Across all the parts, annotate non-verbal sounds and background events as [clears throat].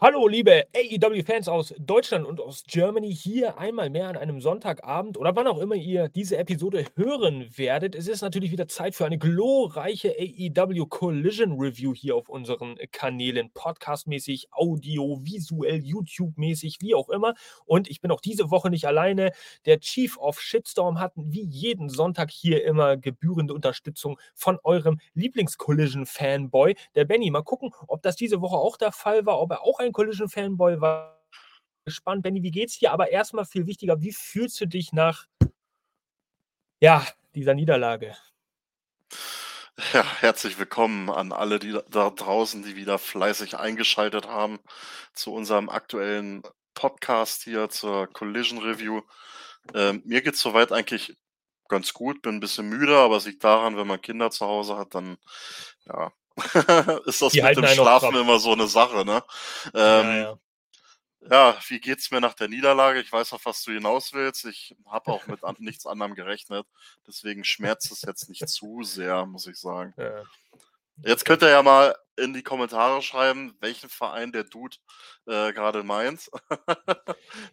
Hallo, liebe AEW-Fans aus Deutschland und aus Germany, hier einmal mehr an einem Sonntagabend oder wann auch immer ihr diese Episode hören werdet. Es ist natürlich wieder Zeit für eine glorreiche AEW Collision Review hier auf unseren Kanälen, podcastmäßig, audio, visuell, YouTube-mäßig, wie auch immer. Und ich bin auch diese Woche nicht alleine. Der Chief of Shitstorm hat wie jeden Sonntag hier immer gebührende Unterstützung von eurem Lieblings-Collision-Fanboy, der Benny. Mal gucken, ob das diese Woche auch der Fall war, ob er auch ein Collision-Fanboy, war gespannt. Benny, wie geht's dir? Aber erstmal viel wichtiger, wie fühlst du dich nach ja, dieser Niederlage? Ja, herzlich willkommen an alle, die da draußen, die wieder fleißig eingeschaltet haben zu unserem aktuellen Podcast hier zur Collision Review. Ähm, mir geht's soweit eigentlich ganz gut, bin ein bisschen müde, aber es liegt daran, wenn man Kinder zu Hause hat, dann ja, [laughs] ist das Die mit dem Schlafen immer so eine Sache, ne? Ähm, ja, ja. ja, wie geht's mir nach der Niederlage? Ich weiß auf was du hinaus willst. Ich habe auch mit an, nichts anderem gerechnet. Deswegen schmerzt es jetzt nicht zu sehr, muss ich sagen. Ja. Jetzt könnt ihr ja mal in die Kommentare schreiben, welchen Verein der Dude äh, gerade meint.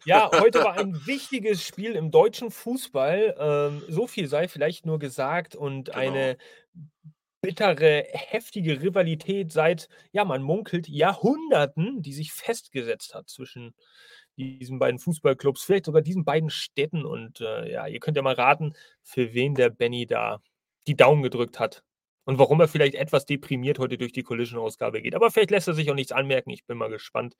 ja, heute war ein [laughs] wichtiges Spiel im deutschen Fußball. Ähm, so viel sei vielleicht nur gesagt und genau. eine bittere, heftige Rivalität seit, ja, man munkelt, Jahrhunderten, die sich festgesetzt hat zwischen diesen beiden Fußballclubs, vielleicht sogar diesen beiden Städten. Und äh, ja, ihr könnt ja mal raten, für wen der Benny da die Daumen gedrückt hat. Und warum er vielleicht etwas deprimiert heute durch die Collision-Ausgabe geht. Aber vielleicht lässt er sich auch nichts anmerken. Ich bin mal gespannt.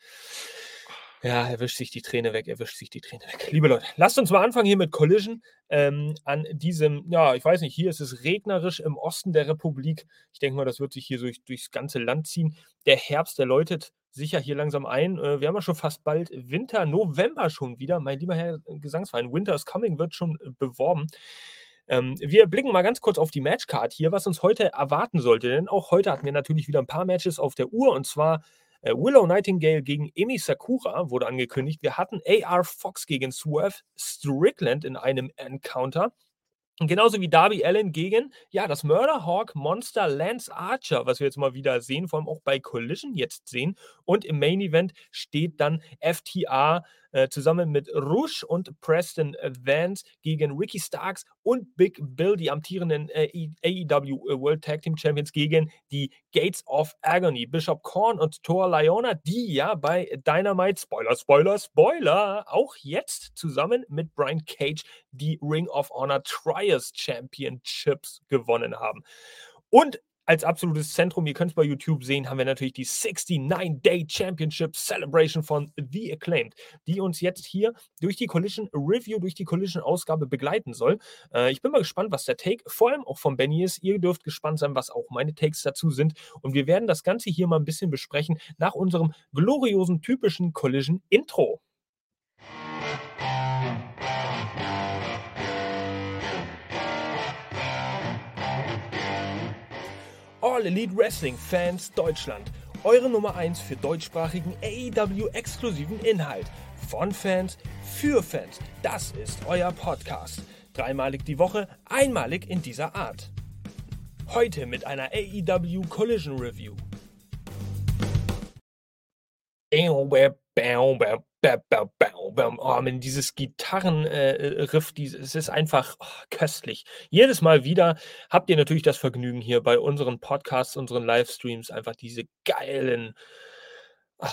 Ja, er wischt sich die Träne weg, er wischt sich die Träne weg. Liebe Leute, lasst uns mal anfangen hier mit Collision. Ähm, an diesem, ja, ich weiß nicht, hier ist es regnerisch im Osten der Republik. Ich denke mal, das wird sich hier durch, durchs ganze Land ziehen. Der Herbst, der läutet sicher hier langsam ein. Äh, wir haben ja schon fast bald Winter, November schon wieder. Mein lieber Herr Gesangsverein, Winter is Coming wird schon äh, beworben. Ähm, wir blicken mal ganz kurz auf die Matchcard hier, was uns heute erwarten sollte. Denn auch heute hatten wir natürlich wieder ein paar Matches auf der Uhr und zwar äh, Willow Nightingale gegen Emi Sakura wurde angekündigt. Wir hatten AR Fox gegen Swerve Strickland in einem Encounter. Genauso wie Darby Allen gegen, ja, das Murderhawk Monster Lance Archer, was wir jetzt mal wieder sehen, vor allem auch bei Collision jetzt sehen. Und im Main Event steht dann FTA äh, zusammen mit Rush und Preston Vance gegen Ricky Starks und Big Bill, die amtierenden äh, AEW äh, World Tag Team Champions, gegen die Gates of Agony. Bishop Korn und Thor Leona, die ja bei Dynamite, Spoiler, Spoiler, Spoiler, auch jetzt zusammen mit Brian Cage die Ring of Honor Trials Championships gewonnen haben. Und als absolutes Zentrum, ihr könnt es bei YouTube sehen, haben wir natürlich die 69-Day Championship Celebration von The Acclaimed, die uns jetzt hier durch die Collision Review, durch die Collision Ausgabe begleiten soll. Äh, ich bin mal gespannt, was der Take vor allem auch von Benny ist. Ihr dürft gespannt sein, was auch meine Takes dazu sind. Und wir werden das Ganze hier mal ein bisschen besprechen nach unserem gloriosen, typischen Collision All Elite Wrestling Fans Deutschland. Eure Nummer 1 für deutschsprachigen AEW-exklusiven Inhalt. Von Fans für Fans. Das ist euer Podcast. Dreimalig die Woche, einmalig in dieser Art. Heute mit einer AEW Collision Review. Oh, man, dieses Gitarrenriff, äh, es ist einfach oh, köstlich. Jedes Mal wieder habt ihr natürlich das Vergnügen hier bei unseren Podcasts, unseren Livestreams, einfach diese geilen, oh,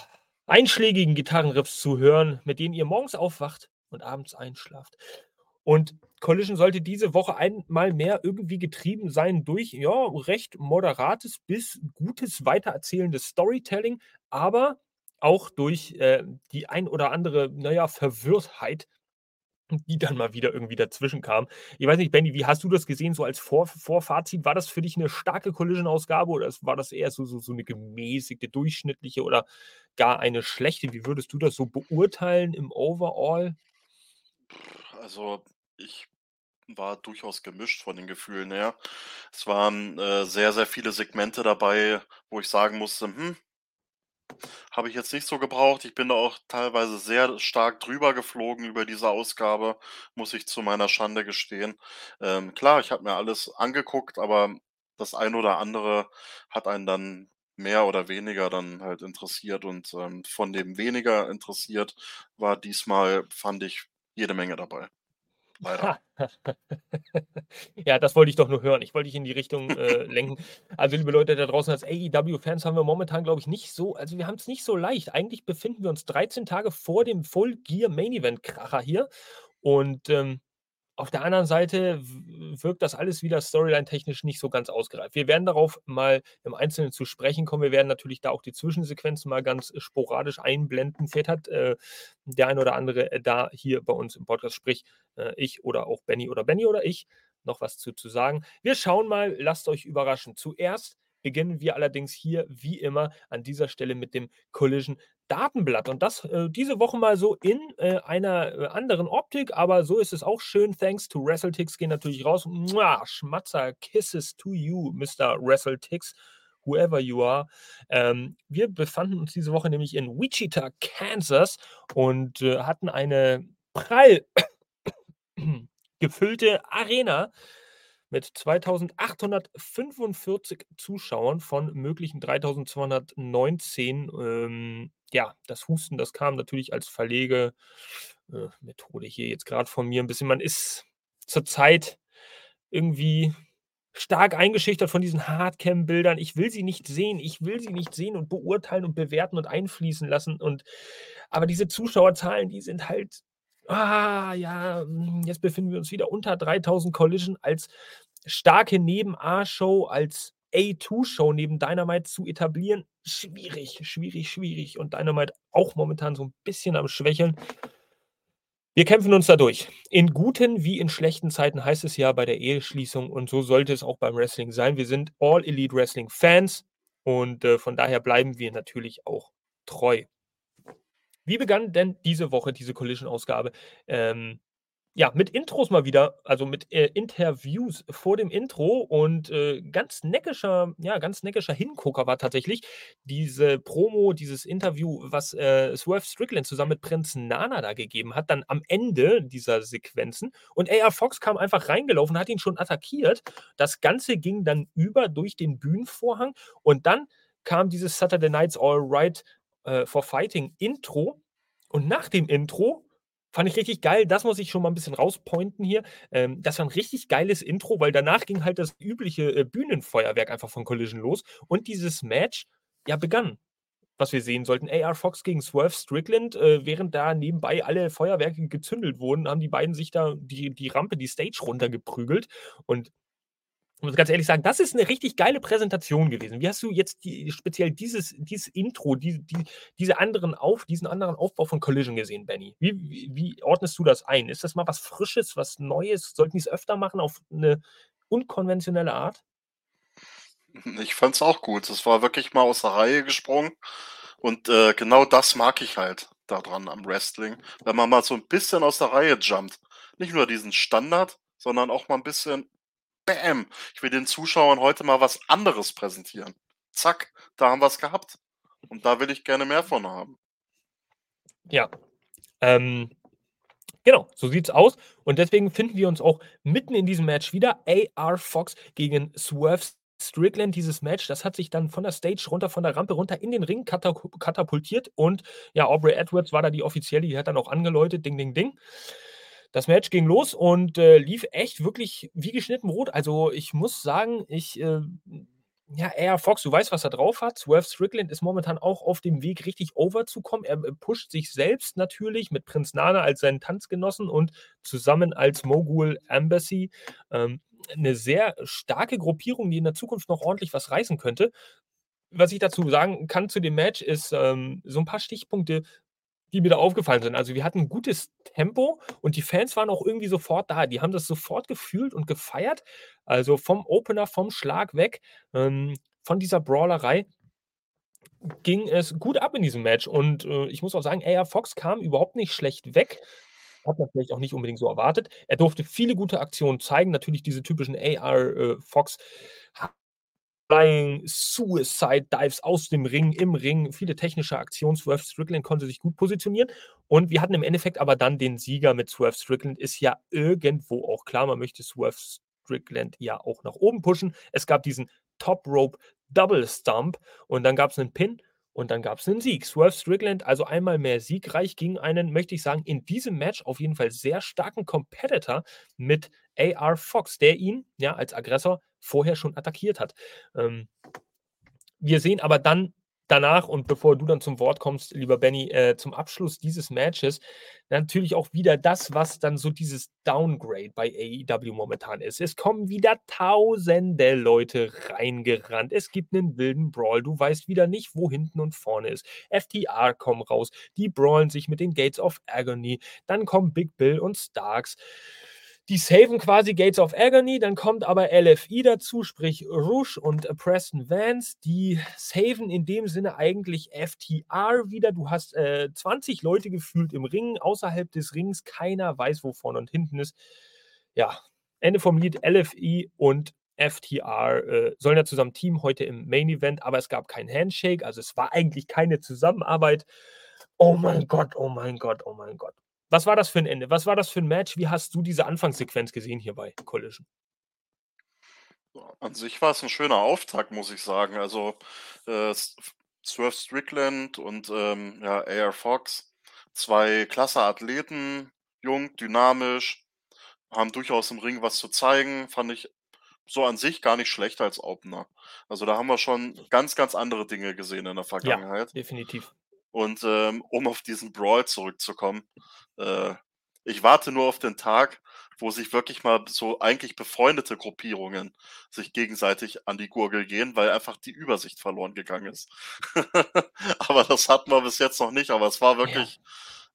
einschlägigen Gitarrenriffs zu hören, mit denen ihr morgens aufwacht und abends einschlaft. Und Collision sollte diese Woche einmal mehr irgendwie getrieben sein durch ja, recht moderates bis gutes weitererzählendes Storytelling, aber auch durch äh, die ein oder andere, naja, Verwirrtheit, die dann mal wieder irgendwie dazwischen kam. Ich weiß nicht, Benny, wie hast du das gesehen, so als Vor Vorfazit? War das für dich eine starke Collision-Ausgabe oder war das eher so, so, so eine gemäßigte, durchschnittliche oder gar eine schlechte? Wie würdest du das so beurteilen im Overall? Also, ich war durchaus gemischt von den Gefühlen her. Es waren äh, sehr, sehr viele Segmente dabei, wo ich sagen musste, hm, habe ich jetzt nicht so gebraucht. Ich bin da auch teilweise sehr stark drüber geflogen über diese Ausgabe, muss ich zu meiner Schande gestehen. Ähm, klar, ich habe mir alles angeguckt, aber das ein oder andere hat einen dann mehr oder weniger dann halt interessiert und, ähm, von dem weniger interessiert war diesmal, fand ich, jede Menge dabei. [laughs] Ja, das wollte ich doch nur hören. Ich wollte dich in die Richtung, äh, lenken. Also, liebe Leute da draußen, als AEW-Fans haben wir momentan, glaube ich, nicht so also, wir haben's nicht so leicht. Eigentlich befinden wir uns 13 Tage vor dem Full Gear Main Event Kracher hier und, ähm, auf der anderen Seite wirkt das alles wieder storyline-technisch nicht so ganz ausgereift. Wir werden darauf mal im Einzelnen zu sprechen kommen. Wir werden natürlich da auch die Zwischensequenzen mal ganz sporadisch einblenden. Vielleicht hat, äh, der ein oder andere, äh, da hier bei uns im Podcast, sprich, äh, ich oder auch Benny oder Benny oder ich, noch was zu zu sagen. Wir schauen mal, lasst euch überraschen. Zuerst beginnen wir allerdings hier wie immer an dieser Stelle mit dem Collision Datenblatt und das, äh, diese Woche mal so in, äh, einer, äh, anderen Optik, aber so ist es auch schön. Thanks to WrestleTix gehen natürlich raus. Mua, Schmatzer, Kisses to you, Mr. WrestleTix, whoever you are. Ähm, wir befanden uns diese Woche nämlich in Wichita, Kansas und, äh, hatten eine prall [coughs] gefüllte Arena mit 2.845 Zuschauern von möglichen 3.219. Ähm, ja, das Husten, das kam natürlich als Verlege äh, hier jetzt gerade von mir 'n bisschen. Man ist zurzeit irgendwie stark eingeschüchtert von diesen Hardcam-Bildern. Ich will sie nicht sehen. Ich will sie nicht sehen und beurteilen und bewerten und einfließen lassen und aber diese Zuschauerzahlen, die sind halt ah, ja, hm, jetzt befinden wir uns wieder unter 3.000 Collision als starke Neben-A-Show, als A2-Show neben Dynamite zu etablieren. Schwierig, schwierig, schwierig und Dynamite auch momentan so 'n bisschen am Schwächeln. Wir kämpfen uns da durch. In guten wie in schlechten Zeiten heißt es ja bei der Eheschließung und so sollte es auch beim Wrestling sein. Wir sind All Elite Wrestling Fans und, äh, von daher bleiben wir natürlich auch treu. Wie begann denn diese Woche diese Collision-Ausgabe? Ähm, ja, mit Intros mal wieder, also mit, äh, Interviews vor dem Intro und, äh, ganz neckischer ja, ganz neckischer Hingucker war tatsächlich diese Promo, dieses Interview, was, äh, Swerve Strickland zusammen mit Prinz Nana da gegeben hat, dann am Ende dieser Sequenzen und AR Fox kam einfach reingelaufen, hat ihn schon attackiert. Das Ganze ging dann über durch den Bühnenvorhang und dann kam dieses Saturday Night's All Right, äh, for Fighting Intro und nach dem Intro fand ich richtig geil, das muss ich schon mal 'n bisschen rauspointen hier. Ähm, das war 'n richtig geiles Intro, weil danach ging halt das übliche, äh, Bühnenfeuerwerk einfach von Collision los und dieses Match, ja, begann, was wir sehen sollten. AR Fox gegen Swerve Strickland, äh, während da nebenbei alle Feuerwerke gezündelt wurden, haben die beiden sich da die die Rampe, die Stage runtergeprügelt und ich muss ganz ehrlich sagen, das ist 'ne richtig geile Präsentation gewesen. Wie hast du jetzt die speziell dieses dieses Intro, die die diese anderen auf diesen anderen Aufbau von Collision gesehen, Benny? Wie wie wie ordnest du das ein? Ist das mal was Frisches, was Neues? Sollten die's öfter machen auf 'ne unkonventionelle Art? Ich fand's auch gut. Das war wirklich mal aus der Reihe gesprungen und, äh, genau das mag ich halt da dran am Wrestling, wenn man mal so 'n bisschen aus der Reihe jumpt. Nicht nur diesen Standard, sondern auch mal 'n bisschen Bäm! Ich will den Zuschauern heute mal was anderes präsentieren. Zack, da haben wir's gehabt und da will ich gerne mehr von haben. Ja, ähm, genau, so sieht's aus und deswegen finden wir uns auch mitten in diesem Match wieder. AR Fox gegen Swerve Strickland. Dieses Match, das hat sich dann von der Stage runter von der Rampe runter in den Ring katapultiert und ja, Aubrey Edwards war da die Offizielle, die hat dann auch angeläutet, Ding, Ding, Ding. Das Match ging los und, äh, lief echt wirklich wie geschnitten Brot. Also, ich muss sagen, ich, äh ja, AR Fox, du weißt, was er drauf hat. Swerve Strickland ist momentan auch auf dem Weg, richtig over zu kommen. Er, äh, pusht sich selbst natürlich mit Prinz Nana als seinen Tanzgenossen und zusammen als Mogul Embassy. Ähm, 'ne sehr starke Gruppierung, die in der Zukunft noch ordentlich was reißen könnte. Was ich dazu sagen kann zu dem Match ist, ähm, so 'n paar Stichpunkte, die mir da aufgefallen sind. Also, wir hatten 'n gutes Tempo und die Fans waren auch irgendwie sofort da. Die haben das sofort gefühlt und gefeiert. Also, vom Opener, vom Schlag weg, ähm, von dieser Brawlerei ging es gut ab in diesem Match und, äh, ich muss auch sagen, AR Fox kam überhaupt nicht schlecht weg. Hat man vielleicht auch nicht unbedingt so erwartet. Er durfte viele gute Aktionen zeigen, natürlich diese typischen AR, äh, Fox Flying Suicide Dives aus dem Ring, im Ring, viele technische Aktionen. Swerve Strickland konnte sich gut positionieren und wir hatten im Endeffekt aber dann den Sieger mit Swerve Strickland. Ist ja irgendwo auch klar, man möchte Swerve Strickland ja auch nach oben pushen. Es gab diesen Top Rope Double Stump und dann gab es einen Pin und dann gab es einen Sieg. Swerve Strickland also einmal mehr siegreich gegen einen, möchte ich sagen, in diesem Match auf jeden Fall sehr starken Competitor mit AR Fox, der ihn ja als Aggressor vorher schon attackiert hat. Ähm, wir sehen aber dann danach und bevor du dann zum Wort kommst, lieber Benny, äh, zum Abschluss dieses Matches natürlich auch wieder das, was dann so dieses Downgrade bei AEW momentan ist. Es kommen wieder tausende Leute reingerannt. Es gibt einen wilden Brawl. Du weißt wieder nicht, wo hinten und vorne ist. FTR kommen raus. Die brawlen sich mit den Gates of Agony. Dann kommen Big Bill und Starks. Die saven quasi Gates of Agony, dann kommt aber LFI dazu, sprich Rouge und Preston Vance. Die saven in dem Sinne eigentlich FTR wieder. Du hast äh, 20 Leute gefühlt im Ring, außerhalb des Rings. Keiner weiß, wo vorne und hinten ist. Ja, Ende vom Lied LFI und FTR äh, sollen ja zusammen Team heute im Main Event, aber es gab kein Handshake, also es war eigentlich keine Zusammenarbeit. Oh mein Gott, oh mein Gott, oh mein Gott. Was war das für ein Ende? Was war das für ein Match? Wie hast du diese Anfangssequenz gesehen hier bei Collision? An sich war es ein schöner Auftakt, muss ich sagen. Also äh, Swerve Strickland und ähm, ja, AR Fox, zwei klasse Athleten, jung, dynamisch, haben durchaus im Ring was zu zeigen, fand ich so an sich gar nicht schlecht als Opener. Also da haben wir schon ganz, ganz andere Dinge gesehen in der Vergangenheit. Ja, definitiv. Und ähm, um auf diesen Brawl zurückzukommen, äh, ich warte nur auf den Tag, wo sich wirklich mal so eigentlich befreundete Gruppierungen sich gegenseitig an die Gurgel gehen, weil einfach die Übersicht verloren gegangen ist. [laughs] aber das hatten wir bis jetzt noch nicht, aber es war wirklich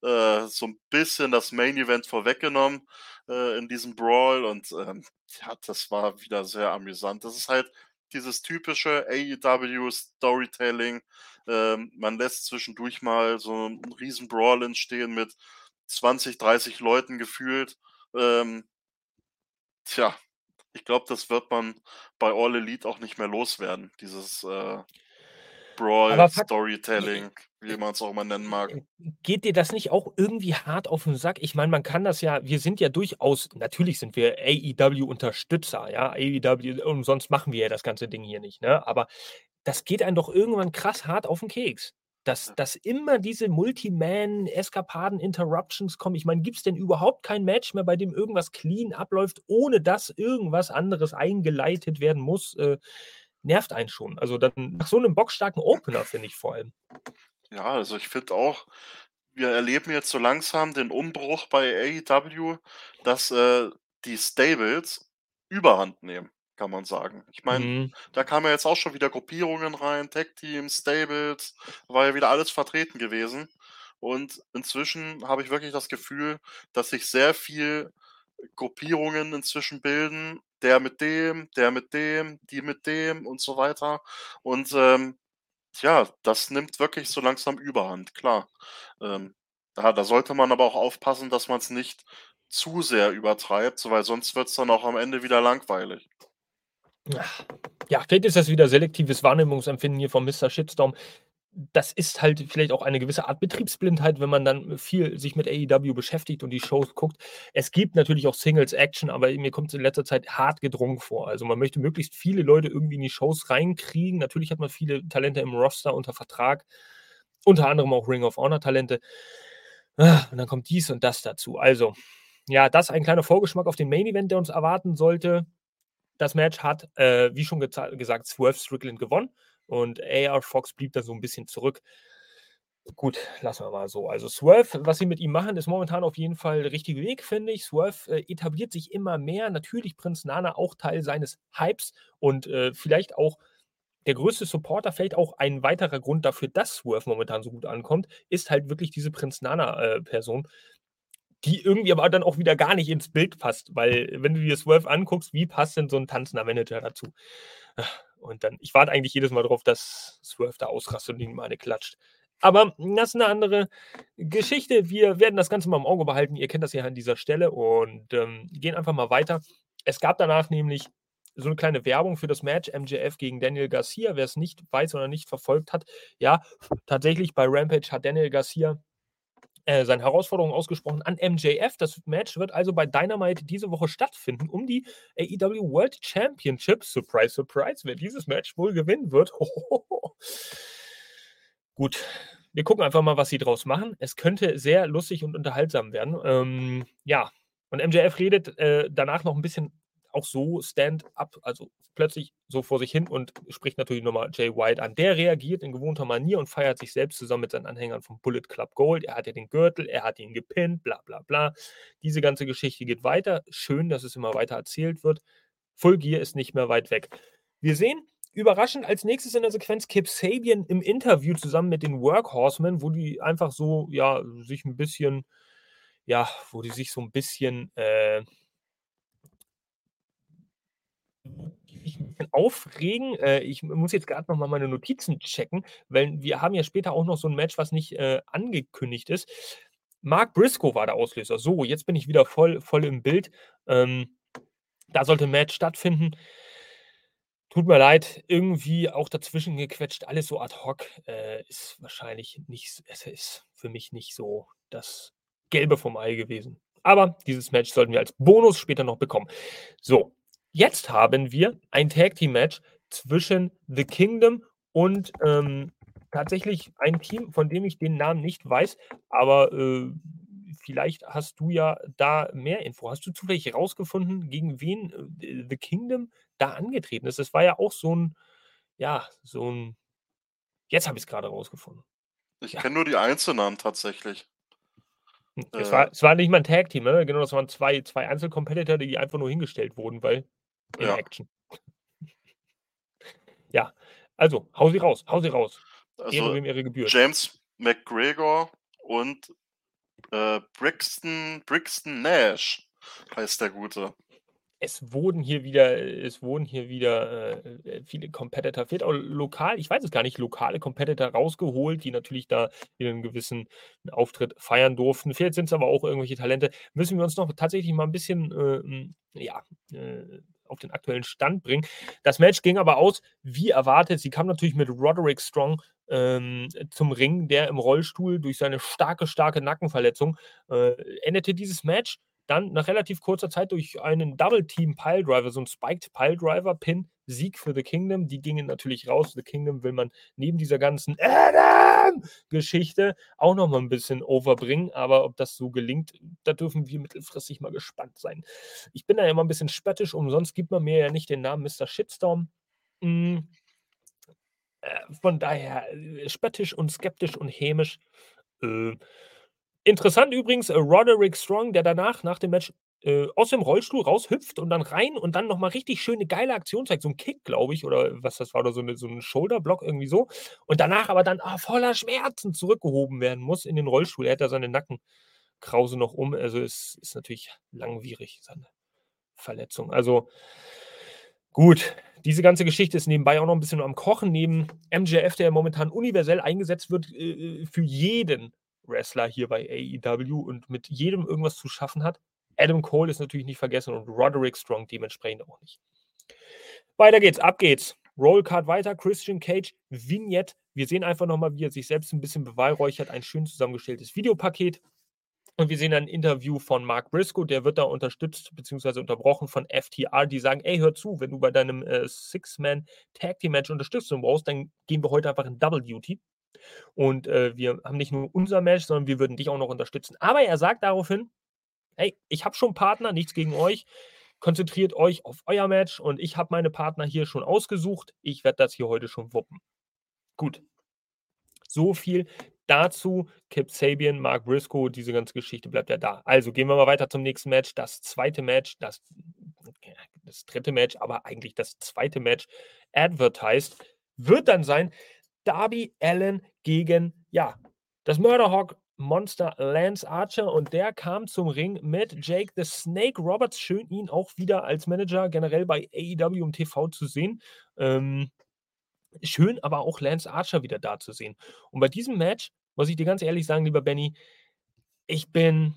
ja. äh, so ein bisschen das Main Event vorweggenommen äh, in diesem Brawl und ähm, ja, das war wieder sehr amüsant. Das ist halt dieses typische AEW Storytelling. Ähm, man lässt zwischendurch mal so einen riesen Brawl entstehen mit 20, 30 Leuten gefühlt. Ähm, tja, ich glaube, das wird man bei All Elite auch nicht mehr loswerden. Dieses äh, Brawl, Storytelling, wie man es auch immer nennen mag. Äh, geht dir das nicht auch irgendwie hart auf den Sack? Ich meine, man kann das ja, wir sind ja durchaus, natürlich sind wir AEW-Unterstützer, ja, AEW, umsonst machen wir ja das ganze Ding hier nicht, ne? Aber das geht einem doch irgendwann krass hart auf den Keks. Dass, dass immer diese Multiman-Eskapaden, Interruptions kommen. Ich meine, gibt es denn überhaupt kein Match mehr, bei dem irgendwas clean abläuft, ohne dass irgendwas anderes eingeleitet werden muss? Äh, nervt einen schon. Also dann nach so einem bockstarken Opener, finde ich vor allem. Ja, also ich finde auch, wir erleben jetzt so langsam den Umbruch bei AEW, dass äh, die Stables Überhand nehmen kann man sagen. Ich meine, mhm. da kamen ja jetzt auch schon wieder Gruppierungen rein, Tech-Teams, Stables, war ja wieder alles vertreten gewesen. Und inzwischen habe ich wirklich das Gefühl, dass sich sehr viel Gruppierungen inzwischen bilden. Der mit dem, der mit dem, die mit dem und so weiter. Und ähm, ja, das nimmt wirklich so langsam Überhand, klar. Ähm, da, da sollte man aber auch aufpassen, dass man es nicht zu sehr übertreibt, weil sonst wird es dann auch am Ende wieder langweilig. Ja, vielleicht ist das wieder selektives Wahrnehmungsempfinden hier von Mr. Shitstorm. Das ist halt vielleicht auch eine gewisse Art Betriebsblindheit, wenn man dann viel sich mit AEW beschäftigt und die Shows guckt. Es gibt natürlich auch Singles Action, aber mir kommt es in letzter Zeit hart gedrungen vor. Also man möchte möglichst viele Leute irgendwie in die Shows reinkriegen. Natürlich hat man viele Talente im Roster unter Vertrag, unter anderem auch Ring of Honor Talente. Ah, und dann kommt dies und das dazu. Also, ja, das ein kleiner Vorgeschmack auf den Main Event, der uns erwarten sollte. Das Match hat, äh, wie schon gesagt, Swerve Strickland gewonnen und AR Fox blieb da so ein bisschen zurück. Gut, lassen wir mal so. Also Swerve, was sie mit ihm machen, ist momentan auf jeden Fall der richtige Weg, finde ich. Swerve äh, etabliert sich immer mehr. Natürlich Prinz Nana auch Teil seines Hypes und äh, vielleicht auch der größte Supporter, vielleicht auch ein weiterer Grund dafür, dass Swerve momentan so gut ankommt, ist halt wirklich diese Prinz Nana-Person. Äh, die irgendwie aber dann auch wieder gar nicht ins Bild passt, weil wenn du dir Swerve anguckst, wie passt denn so ein tanzender Manager dazu? Und dann, ich warte eigentlich jedes Mal darauf, dass Swerve da ausrastet und ihm mal eine klatscht. Aber das ist eine andere Geschichte. Wir werden das Ganze mal im Auge behalten. Ihr kennt das ja an dieser Stelle und ähm, gehen einfach mal weiter. Es gab danach nämlich so eine kleine Werbung für das Match MJF gegen Daniel Garcia. Wer es nicht weiß oder nicht verfolgt hat, ja, tatsächlich bei Rampage hat Daniel Garcia äh, seine Herausforderung ausgesprochen an MJF. Das Match wird also bei Dynamite diese Woche stattfinden um die AEW World Championship. Surprise, surprise, wer dieses Match wohl gewinnen wird. [laughs] Gut, wir gucken einfach mal, was sie draus machen. Es könnte sehr lustig und unterhaltsam werden. Ähm, ja, und MJF redet äh, danach noch ein bisschen auch so Stand-up, also plötzlich so vor sich hin und spricht natürlich nochmal Jay White an. Der reagiert in gewohnter Manier und feiert sich selbst zusammen mit seinen Anhängern vom Bullet Club Gold. Er hat ja den Gürtel, er hat ihn gepinnt, bla bla bla. Diese ganze Geschichte geht weiter. Schön, dass es immer weiter erzählt wird. Full Gear ist nicht mehr weit weg. Wir sehen überraschend als nächstes in der Sequenz Kip Sabian im Interview zusammen mit den Workhorsemen, wo die einfach so, ja, sich ein bisschen, ja, wo die sich so ein bisschen, äh, ein bisschen aufregen. Äh, ich muss jetzt gerade noch mal meine Notizen checken, weil wir haben ja später auch noch so ein Match, was nicht, äh, angekündigt ist. Mark Briscoe war der Auslöser. So, jetzt bin ich wieder voll voll im Bild. Ähm, da sollte 'n Match stattfinden. Tut mir leid, irgendwie auch dazwischen gequetscht, alles so ad hoc, äh, ist wahrscheinlich nicht es ist für mich nicht so das Gelbe vom Ei gewesen. Aber dieses Match sollten wir als Bonus später noch bekommen. So, Jetzt haben wir ein Tag Team Match zwischen The Kingdom und ähm, tatsächlich ein Team, von dem ich den Namen nicht weiß, aber äh, vielleicht hast du ja da mehr Info. Hast du zufällig herausgefunden, gegen wen äh, The Kingdom da angetreten ist? Das war ja auch so ein, ja, so ein. Jetzt habe ich es gerade rausgefunden. Ich Ja. kenne nur die Einzelnamen tatsächlich. Hm, Es Äh. war, es war nicht mal ein Tag Team, ne? Genau, das waren zwei, zwei Einzelcompetitor, die einfach nur hingestellt wurden, weil in Ja. Action. [laughs] Ja, also, hau sie raus, hau sie raus. Ehre, Also wem Ehre gebührt. James McGregor und äh, Brixton, Brixton Nash heißt der Gute. Es wurden hier wieder, es wurden hier wieder äh, äh, viele Competitor, vielleicht auch lokal, ich weiß es gar nicht, lokale Competitor rausgeholt, die natürlich da einen gewissen Auftritt feiern durften. Vielleicht sind es aber auch irgendwelche Talente. Müssen wir uns noch tatsächlich mal ein bisschen äh, ja, äh, auf den aktuellen Stand bringen. Das Match ging aber aus, wie erwartet. Sie kam natürlich mit Roderick Strong ähm, zum Ring, der im Rollstuhl durch seine starke, starke Nackenverletzung äh, endete dieses Match dann nach relativ kurzer Zeit durch einen Double Team Piledriver, so ein Spiked Piledriver Pin, Sieg für The Kingdom. Die gingen natürlich raus. The Kingdom will man neben dieser ganzen Adam-Geschichte auch noch mal ein bisschen overbringen. Aber ob das so gelingt, da dürfen wir mittelfristig mal gespannt sein. Ich bin da ja immer ein bisschen spöttisch. Umsonst gibt man mir ja nicht den Namen Mr. Shitstorm. Mm. Äh, von daher äh, spöttisch und skeptisch und hämisch. Äh, Interessant übrigens, äh, Roderick Strong, der danach, nach dem Match, äh, aus dem Rollstuhl raushüpft und dann rein und dann noch mal richtig schöne geile Aktion zeigt, so 'n Kick, glaube ich, oder was das war, oder so 'ne so 'n Shoulderblock, irgendwie so. Und danach aber dann, ah, voller Schmerzen zurückgehoben werden muss in den Rollstuhl. Er hat da seine Nackenkrause noch um. Also, es ist natürlich langwierig, seine Verletzung. Also gut, diese ganze Geschichte ist nebenbei auch noch 'n bisschen am Kochen, neben MJF, der momentan universell eingesetzt wird, äh, äh, für jeden Wrestler hier bei AEW und mit jedem irgendwas zu schaffen hat. Adam Cole ist natürlich nicht vergessen und Roderick Strong dementsprechend auch nicht. Weiter geht's, ab geht's. Rollcard weiter, Christian Cage, Vignette. Wir sehen einfach noch mal, wie er sich selbst 'n bisschen beweihräuchert, ein schön zusammengestelltes Videopaket. Und wir sehen ein Interview von Mark Briscoe, der wird da unterstützt beziehungsweise unterbrochen von FTR, die sagen: „Ey, hör zu, wenn du bei deinem, äh, Six-Man Tag Team Match Unterstützung brauchst, dann gehen wir heute einfach in Double Duty. Und, äh, wir haben nicht nur unser Match, sondern wir würden dich auch noch unterstützen.“ Aber er sagt daraufhin: „Hey, ich habe schon Partner, nichts gegen euch. Konzentriert euch auf euer Match und ich habe meine Partner hier schon ausgesucht. Ich werde das hier heute schon wuppen.“ Gut. So viel dazu. Kip Sabian, Mark Briscoe, diese ganze Geschichte bleibt ja da. Also, gehen wir mal weiter zum nächsten Match. Das zweite Match, das das dritte Match, aber eigentlich das zweite Match advertised, wird dann sein Darby Allin gegen, ja, das Murderhawk Monster Lance Archer und der kam zum Ring mit Jake the Snake Roberts. Schön, ihn auch wieder als Manager generell bei AEW im TV zu sehen. Ähm, schön, aber auch Lance Archer wieder da zu sehen. Und bei diesem Match muss ich dir ganz ehrlich sagen, lieber Benny, ich bin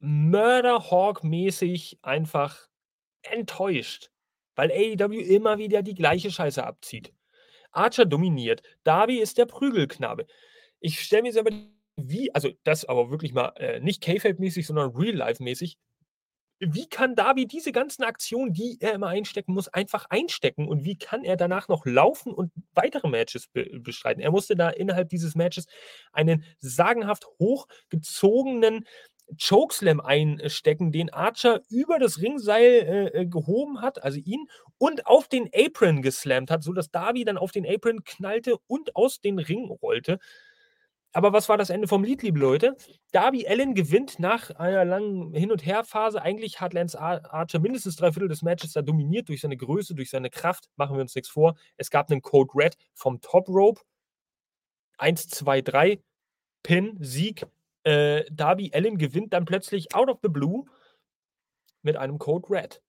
Murderhawk-mäßig einfach enttäuscht, weil AEW immer wieder die gleiche Scheiße abzieht. Archer dominiert, Darby ist der Prügelknabe. Ich stelle mir jetzt aber wie, also das aber wirklich mal äh, nicht K-Fape-mäßig, sondern Real-Life-mäßig, wie kann Darby diese ganzen Aktionen, die er immer einstecken muss, einfach einstecken? Und wie kann er danach noch laufen und weitere Matches be bestreiten? Er musste da innerhalb dieses Matches einen sagenhaft hochgezogenen Chokeslam einstecken, den Archer über das Ringseil äh, äh, gehoben hat, also ihn, und auf den Apron geslammt hat, sodass Darby dann auf den Apron knallte und aus den Ring rollte. Aber was war das Ende vom Lied, liebe Leute? Darby Allen gewinnt nach einer langen Hin- und Her-Phase. Eigentlich hat Lance Archer mindestens drei Viertel des Matches da dominiert durch seine Größe, durch seine Kraft. Machen wir uns nichts vor. Es gab einen Code Red vom Top Rope. Eins, zwei, drei. Pin, Sieg. Äh, Darby Allen gewinnt dann plötzlich out of the blue mit einem Code Red.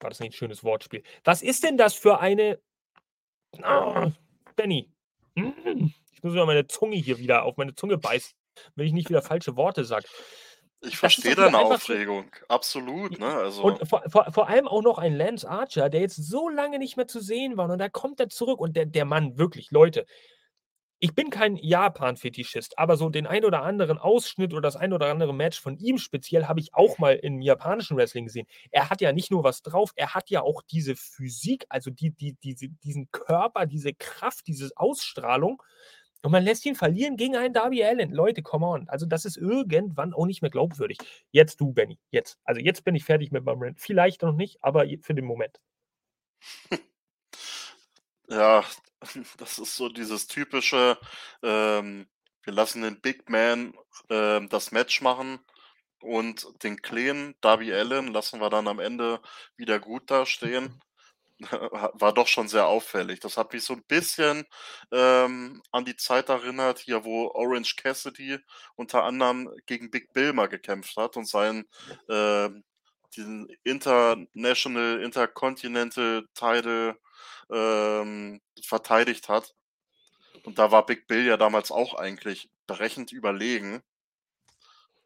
War das nicht ein schönes Wortspiel? Was ist denn das für eine. Oh, Benny. Mm. Ich muss mir meine Zunge hier wieder auf meine Zunge beißen, wenn ich nicht wieder falsche Worte sage. Ich verstehe deine Aufregung, absolut. Ne? Also und vor, vor, vor, allem auch noch ein Lance Archer, der jetzt so lange nicht mehr zu sehen war und da kommt er zurück und der, der Mann, wirklich, Leute, ich bin kein Japan-Fetischist, aber so den ein oder anderen Ausschnitt oder das ein oder andere Match von ihm speziell habe ich auch mal im japanischen Wrestling gesehen. Er hat ja nicht nur was drauf, er hat ja auch diese Physik, also die, die, diese, diesen Körper, diese Kraft, diese Ausstrahlung. Und man lässt ihn verlieren gegen einen Darby Allen. Leute, come on. Also, das ist irgendwann auch nicht mehr glaubwürdig. Jetzt du, Benny. Jetzt. Also, jetzt bin ich fertig mit meinem Rant. Vielleicht noch nicht, aber für den Moment. [laughs] Ja, [laughs] das ist so dieses typische, ähm, wir lassen den Big Man äh, das Match machen und den kleinen Darby Allen lassen wir dann am Ende wieder gut dastehen. [laughs] [laughs] war doch schon sehr auffällig. Das hat mich so ein bisschen ähm, an die Zeit erinnert, hier, wo Orange Cassidy unter anderem gegen Big Bill mal gekämpft hat und seinen äh, diesen International, Intercontinental Title ähm, verteidigt hat. Und da war Big Bill ja damals auch eigentlich berechend überlegen.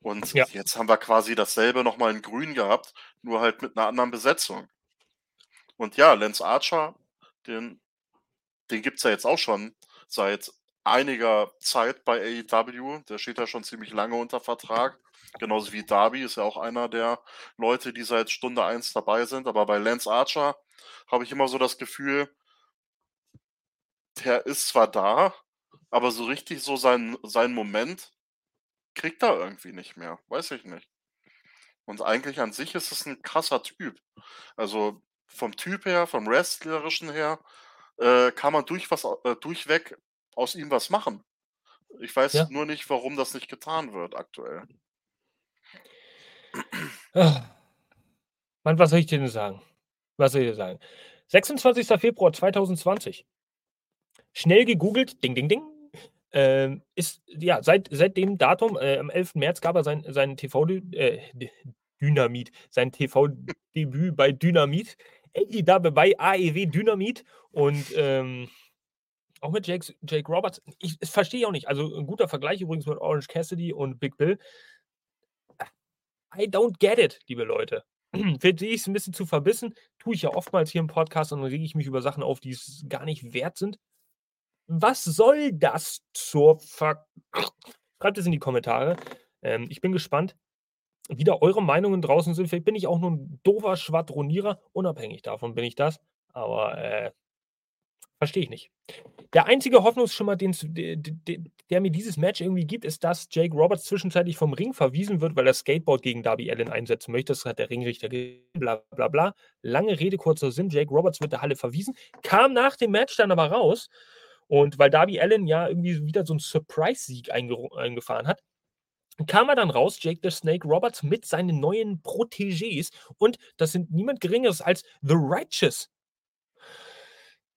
Und ja. jetzt haben wir quasi dasselbe nochmal in Grün gehabt, nur halt mit einer anderen Besetzung. Und ja, Lance Archer, den, den gibt es ja jetzt auch schon seit einiger Zeit bei AEW. Der steht ja schon ziemlich lange unter Vertrag. Genauso wie Darby ist ja auch einer der Leute, die seit Stunde 1 dabei sind. Aber bei Lance Archer habe ich immer so das Gefühl, der ist zwar da, aber so richtig so sein, sein Moment kriegt er irgendwie nicht mehr. Weiß ich nicht. Und eigentlich an sich ist es ein krasser Typ. Also vom Typ her, vom Wrestlerischen her, äh, kann man durch was, äh, durchweg aus ihm was machen. Ich weiß ja. nur nicht, warum das nicht getan wird aktuell. Ach. Mann, was soll ich dir denn sagen? Was soll ich dir sagen? 26. Februar 2020. Schnell gegoogelt, ding, ding, ding. Äh, ist, ja, seit, seit dem Datum, äh, am 11. März gab er sein, sein TV, äh, Dynamit, sein TV-Debüt bei Dynamit. AEW bei AEW Dynamit und ähm, auch mit Jake, Jake Roberts. Ich, ich verstehe auch nicht. Also ein guter Vergleich übrigens mit Orange Cassidy und Big Bill. I don't get it, liebe Leute. [clears throat] Finde ich es ein bisschen zu verbissen. Tue ich ja oftmals hier im Podcast und dann rege ich mich über Sachen auf, die es gar nicht wert sind. Was soll das zur Ver... [clears throat] Schreibt es in die Kommentare. Ähm, ich bin gespannt wieder eure Meinungen draußen sind. Vielleicht bin ich auch nur ein doofer Schwadronierer. Unabhängig davon bin ich das. Aber äh, verstehe ich nicht. Der einzige Hoffnungsschimmer, den, der, der mir dieses Match irgendwie gibt, ist, dass Jake Roberts zwischenzeitlich vom Ring verwiesen wird, weil er Skateboard gegen Darby Allen einsetzen möchte. Das hat der Ringrichter bla bla bla. Lange Rede, kurzer Sinn. Jake Roberts wird der Halle verwiesen, kam nach dem Match dann aber raus. Und weil Darby Allen ja irgendwie wieder so einen Surprise-Sieg eingefahren hat, kam er dann raus, Jake the Snake Roberts, mit seinen neuen Protégés. Und das sind niemand Geringeres als The Righteous.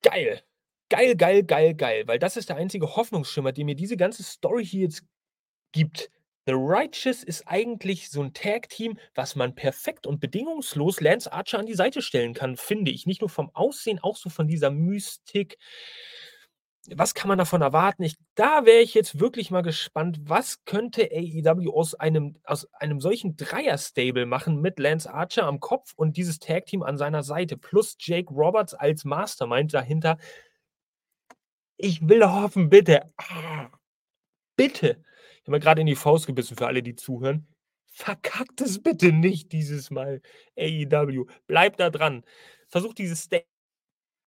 Geil. Geil, geil, geil, geil. Weil das ist der einzige Hoffnungsschimmer, den mir diese ganze Story hier jetzt gibt. The Righteous ist eigentlich so ein Tag-Team, was man perfekt und bedingungslos Lance Archer an die Seite stellen kann, finde ich. Nicht nur vom Aussehen, auch so von dieser Mystik, was kann man davon erwarten? Ich, da wäre ich jetzt wirklich mal gespannt, was könnte AEW aus einem, aus einem solchen Dreier-Stable machen mit Lance Archer am Kopf und dieses Tag-Team an seiner Seite plus Jake Roberts als Mastermind dahinter. Ich will hoffen, bitte, bitte, Ich habe mir gerade in die Faust gebissen für alle, die zuhören. Verkackt es bitte nicht dieses Mal, AEW. Bleibt da dran. Versucht dieses Stable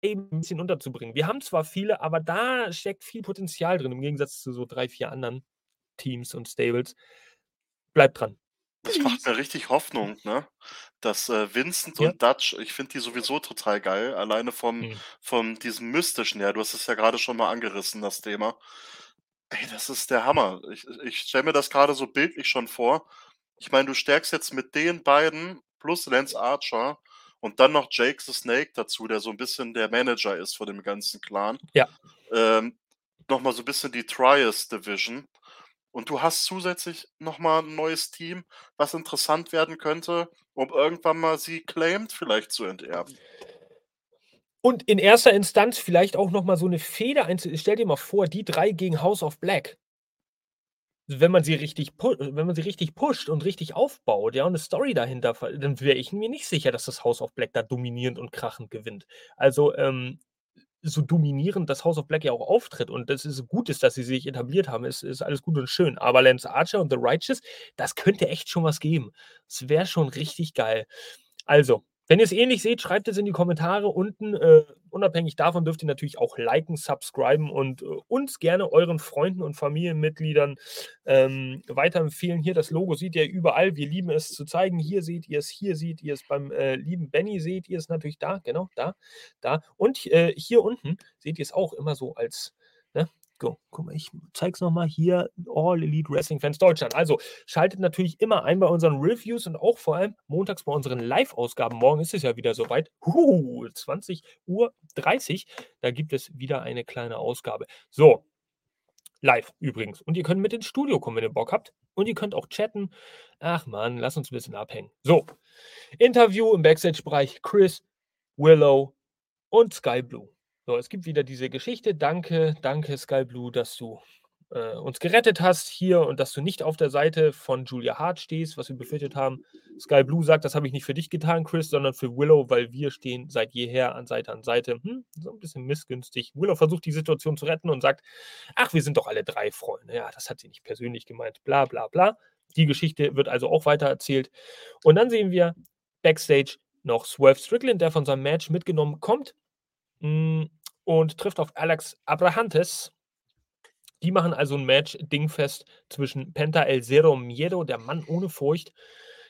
ein bisschen unterzubringen. Wir haben zwar viele, aber da steckt viel Potenzial drin, im Gegensatz zu so drei, vier anderen Teams und Stables. Bleibt dran. Das macht mir richtig Hoffnung, ne? Dass äh, Vincent Ja. und Dutch, ich finde die sowieso total geil, alleine vom, Mhm. von diesem Mystischen her. Du hast es ja gerade schon mal angerissen, das Thema. Ey, das ist der Hammer. Ich, ich stelle mir das gerade so bildlich schon vor. Ich meine, du stärkst jetzt mit den beiden plus Lance Archer und dann noch Jake the Snake dazu, der so ein bisschen der Manager ist von dem ganzen Clan. Ja. Ähm, nochmal so ein bisschen die Trias Division. Und du hast zusätzlich nochmal ein neues Team, was interessant werden könnte, um irgendwann mal sie claimed vielleicht zu enterben. Und in erster Instanz vielleicht auch noch mal so eine Feder einzu stell dir mal vor, die drei gegen House of Black. Wenn man sie richtig wenn man sie richtig pusht und richtig aufbaut, ja, und 'ne Story dahinter dann wäre ich mir nicht sicher, dass das House of Black da dominierend und krachend gewinnt. Also, ähm, so dominierend das House of Black ja auch auftritt und das ist gut ist, dass sie sich etabliert haben, ist ist alles gut und schön. Aber Lance Archer und The Righteous, das könnte echt schon was geben. Es wäre schon richtig geil. Also, wenn ihr es ähnlich seht, schreibt es in die Kommentare unten. Äh, unabhängig davon dürft ihr natürlich auch liken, subscriben und äh, uns gerne euren Freunden und Familienmitgliedern ähm, weiterempfehlen. Hier das Logo seht ihr überall. Wir lieben es zu zeigen. Hier seht ihr es, hier seht ihr es beim äh, lieben Benny, seht ihr es natürlich da, genau, da, da. Und äh, hier unten seht ihr es auch immer so als? Go. Guck mal, ich zeig's nochmal hier. All Elite Wrestling Fans Deutschland. Also schaltet natürlich immer ein bei unseren Reviews und auch vor allem montags bei unseren Live-Ausgaben. Morgen ist es ja wieder soweit. Uh, 20 Uhr 30. Da gibt es wieder eine kleine Ausgabe. So. Live übrigens. Und ihr könnt mit ins Studio kommen, wenn ihr Bock habt. Und ihr könnt auch chatten. Ach man, lass uns ein bisschen abhängen. So. Interview im Backstage-Bereich. Chris, Willow und Sky Blue. So, es gibt wieder diese Geschichte. Danke, danke Sky Blue, dass du äh, uns gerettet hast hier und dass du nicht auf der Seite von Julia Hart stehst, was wir befürchtet haben. Sky Blue sagt, das habe ich nicht für dich getan, Chris, sondern für Willow, weil wir stehen seit jeher an Seite an Seite. Hm, so ein bisschen missgünstig. Willow versucht die Situation zu retten und sagt, ach, wir sind doch alle drei Freunde. Ja, das hat sie nicht persönlich gemeint. Bla bla bla. Die Geschichte wird also auch weiter erzählt. Und dann sehen wir Backstage noch Swerve Strickland, der von seinem Match mitgenommen kommt mm, und trifft auf Alex Abrahantes. Die machen also ein Match dingfest zwischen Penta El Zero Miedo, der Mann ohne Furcht,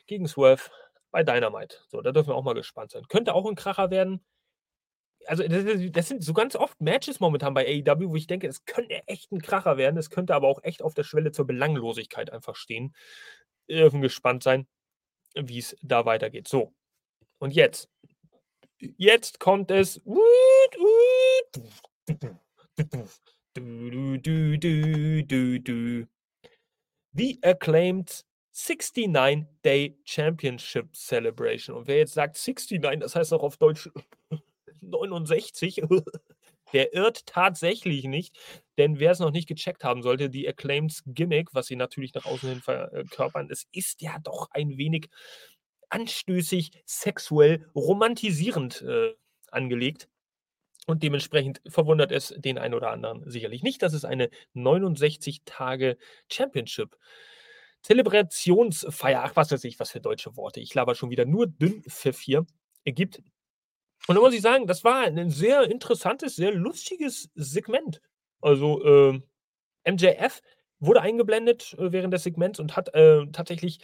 gegen Swerve bei Dynamite. So, da dürfen wir auch mal gespannt sein. Könnte auch ein Kracher werden. Also, das, das- das sind so ganz oft Matches momentan bei AEW, wo ich denke, es könnte echt ein Kracher werden. Es könnte aber auch echt auf der Schwelle zur Belanglosigkeit einfach stehen. Wir dürfen gespannt sein, wie es da weitergeht. So, und jetzt. Jetzt kommt es. The Acclaimed 69-Day Championship Celebration. Und wer jetzt sagt 69, das heißt auch auf Deutsch [laughs] 69, [laughs] der irrt tatsächlich nicht. Denn wer es noch nicht gecheckt haben sollte, die Acclaims Gimmick, was sie natürlich nach außen hin verkörpern, es ist ja doch ein wenig anstößig, sexuell, romantisierend äh, angelegt. Und dementsprechend verwundert es den einen oder anderen sicherlich nicht, dass es eine 69 Tage Championship Zelebrationsfeier, ach was weiß ich, was für deutsche Worte, ich laber schon wieder nur dünn für vier, gibt. Und da muss ich sagen, das war ein sehr interessantes, sehr lustiges Segment. Also ähm, MJF wurde eingeblendet äh, während des Segments und hat äh, tatsächlich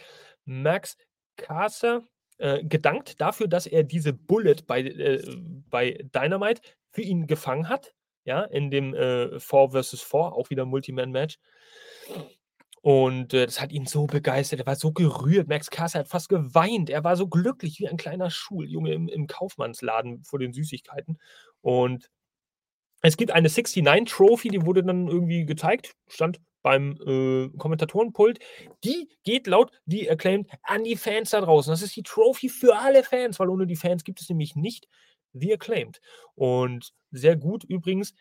Max Caster äh, gedankt dafür, dass er diese Bullet bei, äh, bei Dynamite für ihn gefangen hat. Ja, in dem äh, 4 vs 4, auch wieder Multiman-Match. Und äh, das hat ihn so begeistert. Er war so gerührt. Max Caster hat fast geweint. Er war so glücklich wie ein kleiner Schuljunge im, im Kaufmannsladen vor den Süßigkeiten. Und es gibt eine 69 Trophy, die wurde dann irgendwie gezeigt, stand beim äh, Kommentatorenpult. Die geht laut die Acclaimed an die Fans da draußen. Das ist die Trophy für alle Fans, weil ohne die Fans gibt es nämlich nicht The Acclaimed. Und sehr gut übrigens.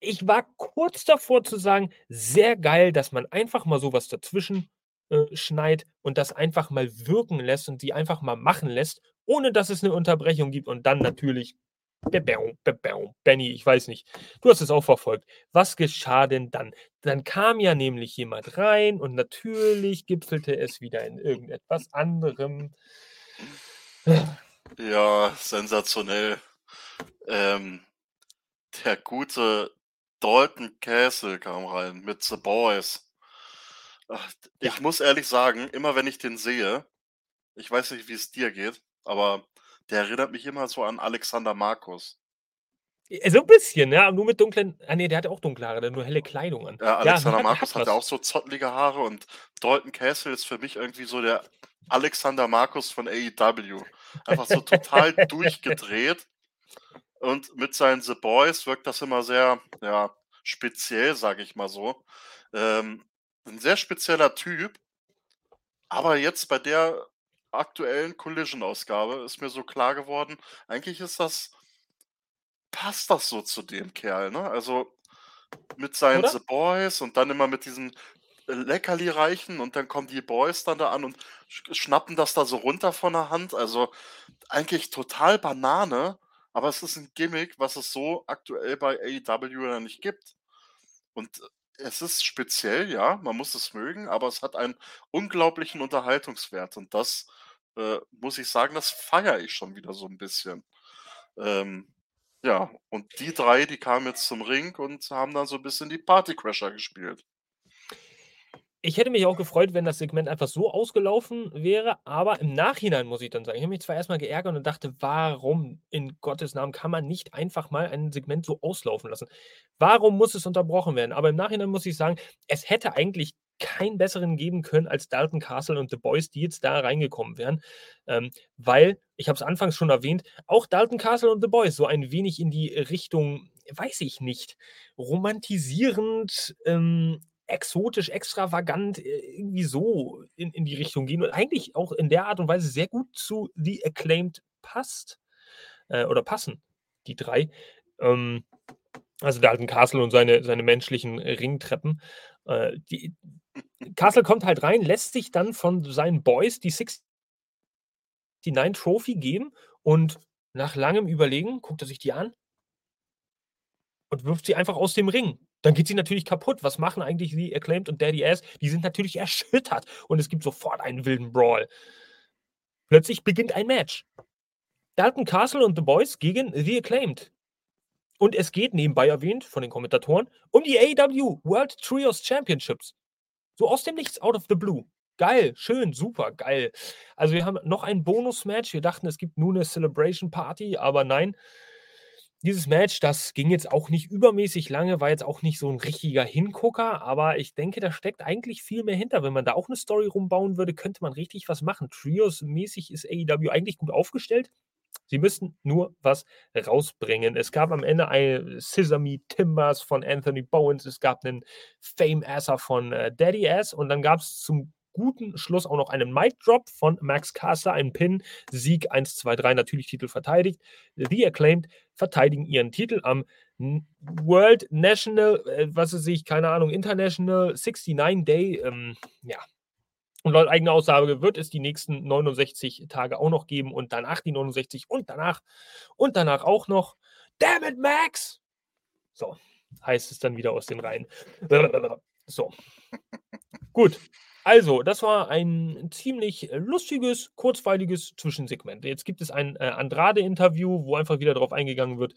Ich war kurz davor zu sagen, sehr geil, dass man einfach mal sowas dazwischen äh, schneit und das einfach mal wirken lässt und die einfach mal machen lässt, ohne dass es eine Unterbrechung gibt und dann natürlich Benny, ich weiß nicht. Du hast es auch verfolgt. Was geschah denn dann? Dann kam ja nämlich jemand rein und natürlich gipfelte es wieder in irgendetwas anderem. Ja, sensationell. Ähm, der gute Dalton Castle kam rein mit The Boys. Ach, ich Ja. muss ehrlich sagen, immer wenn ich den sehe, ich weiß nicht, wie es dir geht, aber der erinnert mich immer so an Alexander Markus. Äh, so 'n bisschen, ja, nur mit dunklen ah ne, der hatte auch dunkle Haare, der hat nur helle Kleidung an. Ja, Ja, Alexander hat Markus hat hatte auch so zottelige Haare und Dalton Castle ist für mich irgendwie so der Alexander Markus von AEW. Einfach so total [laughs] durchgedreht und mit seinen The Boys wirkt das immer sehr, ja, speziell, sage ich mal so. Ähm, 'n sehr spezieller Typ. Aber jetzt bei der aktuellen Collision-Ausgabe ist mir so klar geworden, eigentlich ist das passt das so zu dem Kerl, ne? Also, mit seinen Oder? The Boys und dann immer mit diesen Leckerli reichen und dann kommen die Boys dann da an und sch schnappen das da so runter von der Hand. Also, eigentlich total Banane, aber es ist 'n Gimmick, was es so aktuell bei AEW ja nicht gibt. Und es ist speziell, ja, man muss es mögen, aber es hat einen unglaublichen Unterhaltungswert und das, äh, muss ich sagen, das feiere ich schon wieder so 'n bisschen. Ähm, ja, und die 3, die kamen jetzt zum Ring und haben dann so 'n bisschen die Partycrasher gespielt. Ich hätte mich auch gefreut, wenn das Segment einfach so ausgelaufen wäre, aber im Nachhinein muss ich dann sagen, ich habe mich zwar erst mal geärgert und dachte: „Warum in Gottes Namen kann man nicht einfach mal ein Segment so auslaufen lassen? Warum muss es unterbrochen werden?“ Aber im Nachhinein muss ich sagen, es hätte eigentlich keinen besseren geben können als Dalton Castle und The Boys, die jetzt da reingekommen wären. Ähm, weil, ich habe es anfangs schon erwähnt, auch Dalton Castle und The Boys so ein wenig in die Richtung, weiß ich nicht, romantisierend, ähm, exotisch, extravagant, äh, irgendwie so in in die Richtung gehen und eigentlich auch in der Art und Weise sehr gut zu The Acclaimed passt äh, oder passen, die 3. Ähm, also Dalton Castle und seine seine menschlichen Ringtreppen. Äh, die Castle kommt halt rein, lässt sich dann von seinen Boys die 69 Trophy geben und nach langem Überlegen guckt er sich die an und wirft sie einfach aus dem Ring. Dann geht sie natürlich kaputt. Was machen eigentlich The Acclaimed und Daddy Ass? Die sind natürlich erschüttert und es gibt sofort einen wilden Brawl. Plötzlich beginnt ein Match. Dalton Castle und The Boys gegen The Acclaimed. Und es geht, nebenbei erwähnt von den Kommentatoren, um die AEW World Trios Championships. So aus dem Nichts, out of the blue. Geil, schön, super, geil. Also, wir haben noch ein Bonus-Match. Wir dachten, es gibt nur 'ne Celebration Party, aber nein. Dieses Match, das ging jetzt auch nicht übermäßig lange, war jetzt auch nicht so 'n richtiger Hingucker, aber ich denke, da steckt eigentlich viel mehr hinter. Wenn man da auch 'ne Story rumbauen würde, könnte man richtig was machen. Trios-mäßig ist AEW eigentlich gut aufgestellt. Sie müssten nur was rausbringen. Es gab am Ende ein Sesame Timbers von Anthony Bowens, es gab 'nen Fame-Asser von, äh, Daddy Ass und dann gab's zum guten Schluss auch noch einen Mic Drop von Max Caster, einen Pin, Sieg 1, 2, 3, natürlich Titel verteidigt. The Acclaimed verteidigen ihren Titel am World National, äh, was weiß ich, keine Ahnung, International 69 Day, ähm, ja. Und laut eigener Aussage wird es die nächsten 69 Tage auch noch geben und danach die 69 und danach und danach auch noch. Damn it, Max! So, heißt es dann wieder aus den Reihen. [laughs] So. Gut. Also, das war ein ziemlich lustiges, kurzweiliges Zwischensegment. Jetzt gibt es ein, äh, Andrade-Interview, wo einfach wieder drauf eingegangen wird: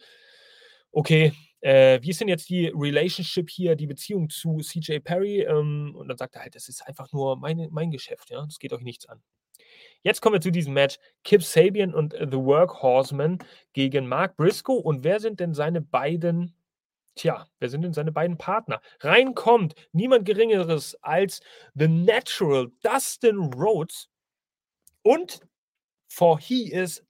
„Okay, äh, wie ist denn jetzt die Relationship hier, die Beziehung zu CJ Perry?“ Ähm, und dann sagt er halt: „Das ist einfach nur meine mein Geschäft, ja? Das geht euch nichts an.“ Jetzt kommen wir zu diesem Match. Kip Sabian und The Workhorsemen gegen Mark Briscoe. Und wer sind denn seine beiden tja, wer sind denn seine beiden Partner? Rein kommt niemand Geringeres als The Natural, Dustin Rhodes und For He Is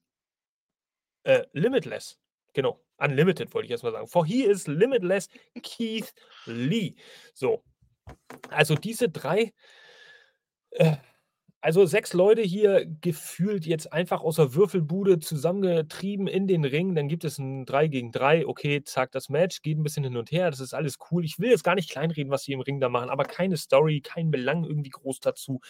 äh, Limitless. Genau, Unlimited wollte ich erst mal sagen. For He Is Limitless, Keith Lee. So. Also, diese 3 äh, also 6 Leute hier gefühlt jetzt einfach aus der Würfelbude zusammengetrieben in den Ring. Dann gibt es 'n 3 gegen 3. Okay, zack, das Match geht 'n bisschen hin und her. Das ist alles cool. Ich will jetzt gar nicht kleinreden, was die im Ring da machen, aber keine Story, kein Belang irgendwie groß dazu.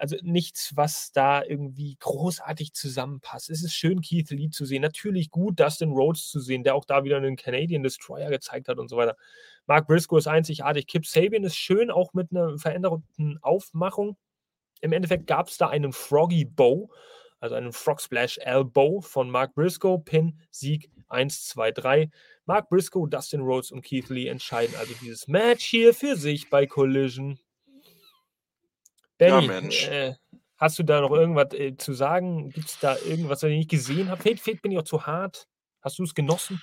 Also nichts, was da irgendwie großartig zusammenpasst. Es ist schön, Keith Lee zu sehen. Natürlich gut, Dustin Rhodes zu sehen, der auch da wieder einen Canadian Destroyer gezeigt hat und so weiter. Mark Briscoe ist einzigartig. Kip Sabian ist schön, auch mit einer veränderten Aufmachung. Im Endeffekt gab es da einen Froggy Bow, also einen Frog Splash Elbow von Mark Briscoe. Pin, Sieg 1, 2, 3. Mark Briscoe, Dustin Rhodes und Keith Lee entscheiden also dieses Match hier für sich bei Collision. Benny, ja, Mensch. Äh, hast du da noch irgendwas äh, zu sagen? Gibt es da irgendwas, was ich nicht gesehen habe? Fate, Fate bin ich auch zu hart. Hast du es genossen?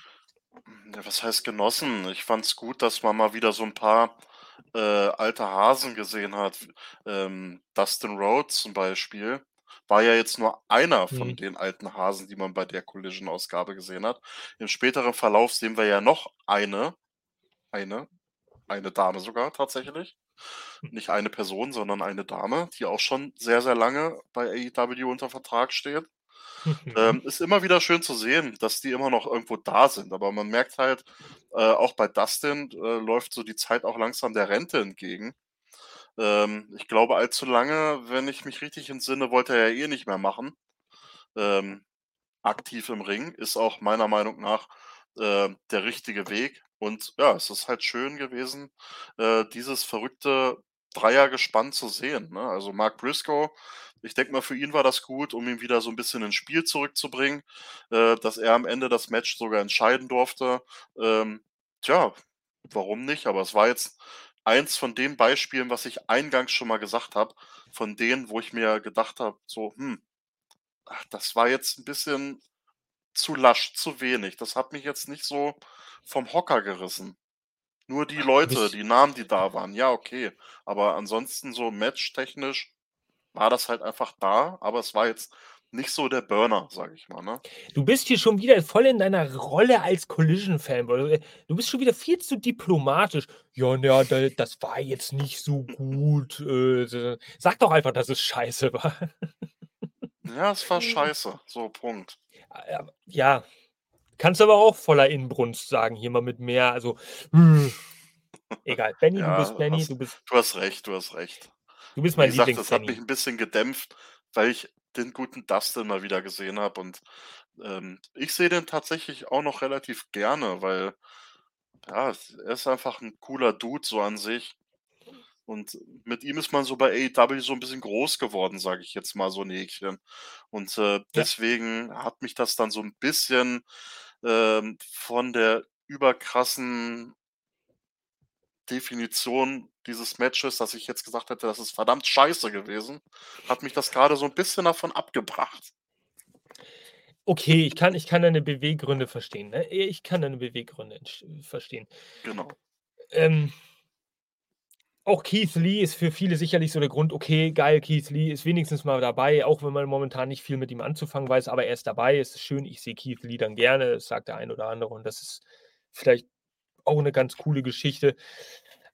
Ja, was heißt genossen? Ich fand es gut, dass man mal wieder so ein paar äh, alte Hasen gesehen hat. Ähm, Dustin Rhodes zum Beispiel war ja jetzt nur einer von mhm. den alten Hasen, die man bei der Collision-Ausgabe gesehen hat. Im späteren Verlauf sehen wir ja noch eine, eine, eine Dame sogar tatsächlich. Nicht eine Person, sondern eine Dame, die auch schon sehr, sehr lange bei AEW unter Vertrag steht. ähm, ist immer wieder schön zu sehen, dass die immer noch irgendwo da sind. Aber man merkt halt, äh, auch bei Dustin äh, läuft so die Zeit auch langsam der Rente entgegen. Ähm, ich glaube, allzu lange, wenn ich mich richtig entsinne, wollte er ja eh nicht mehr machen. Ähm, aktiv im Ring ist auch meiner Meinung nach äh, der richtige Weg. Und ja, es ist halt schön gewesen, äh, dieses verrückte Dreiergespann zu sehen. Ne? Also Mark Briscoe, ich denke mal, für ihn war das gut, um ihn wieder so ein bisschen ins Spiel zurückzubringen, äh, dass er am Ende das Match sogar entscheiden durfte. Ähm, tja, warum nicht? Aber es war jetzt eins von den Beispielen, was ich eingangs schon mal gesagt habe, von denen, wo ich mir gedacht habe, so, hm, ach, das war jetzt ein bisschen zu lasch, zu wenig. Das hat mich jetzt nicht so vom Hocker gerissen. Nur die Leute, die Namen, die da waren, ja, okay. Aber ansonsten so matchtechnisch war das halt einfach da, aber es war jetzt nicht so der Burner, sage ich mal. Ne? Du bist hier schon wieder voll in deiner Rolle als Collision-Fan. Du bist schon wieder viel zu diplomatisch. Ja, ja, das war jetzt nicht so gut. Äh, sag doch einfach, dass es scheiße war. [laughs] Ja, es war scheiße. So, Punkt. Ja, kannst aber auch voller Inbrunst sagen, hier mal mit mehr. Also, hm. egal. [laughs] Benny, ja, du bist Benny, du bist. Du hast recht, du hast recht. Du bist mein Wie gesagt, das hat mich ein bisschen gedämpft, weil ich den guten Dustin mal wieder gesehen habe. Und ähm, ich sehe den tatsächlich auch noch relativ gerne, weil ja, er ist einfach ein cooler Dude so an sich. Und mit ihm ist man so bei AEW so ein bisschen groß geworden, sage ich jetzt mal so ein Häkchen. Und äh, deswegen ja. hat mich das dann so ein bisschen ähm, von der überkrassen Definition dieses Matches, dass ich jetzt gesagt hätte, das ist verdammt scheiße gewesen, hat mich das gerade so ein bisschen davon abgebracht. Okay, ich kann, ich kann deine Beweggründe verstehen. Ne? Ich kann deine Beweggründe verstehen. Genau. Ähm, auch Keith Lee ist für viele sicherlich so der Grund, okay, geil, Keith Lee ist wenigstens mal dabei, auch wenn man momentan nicht viel mit ihm anzufangen weiß, aber er ist dabei, es ist schön, ich sehe Keith Lee dann gerne, sagt der ein oder andere und das ist vielleicht auch eine ganz coole Geschichte.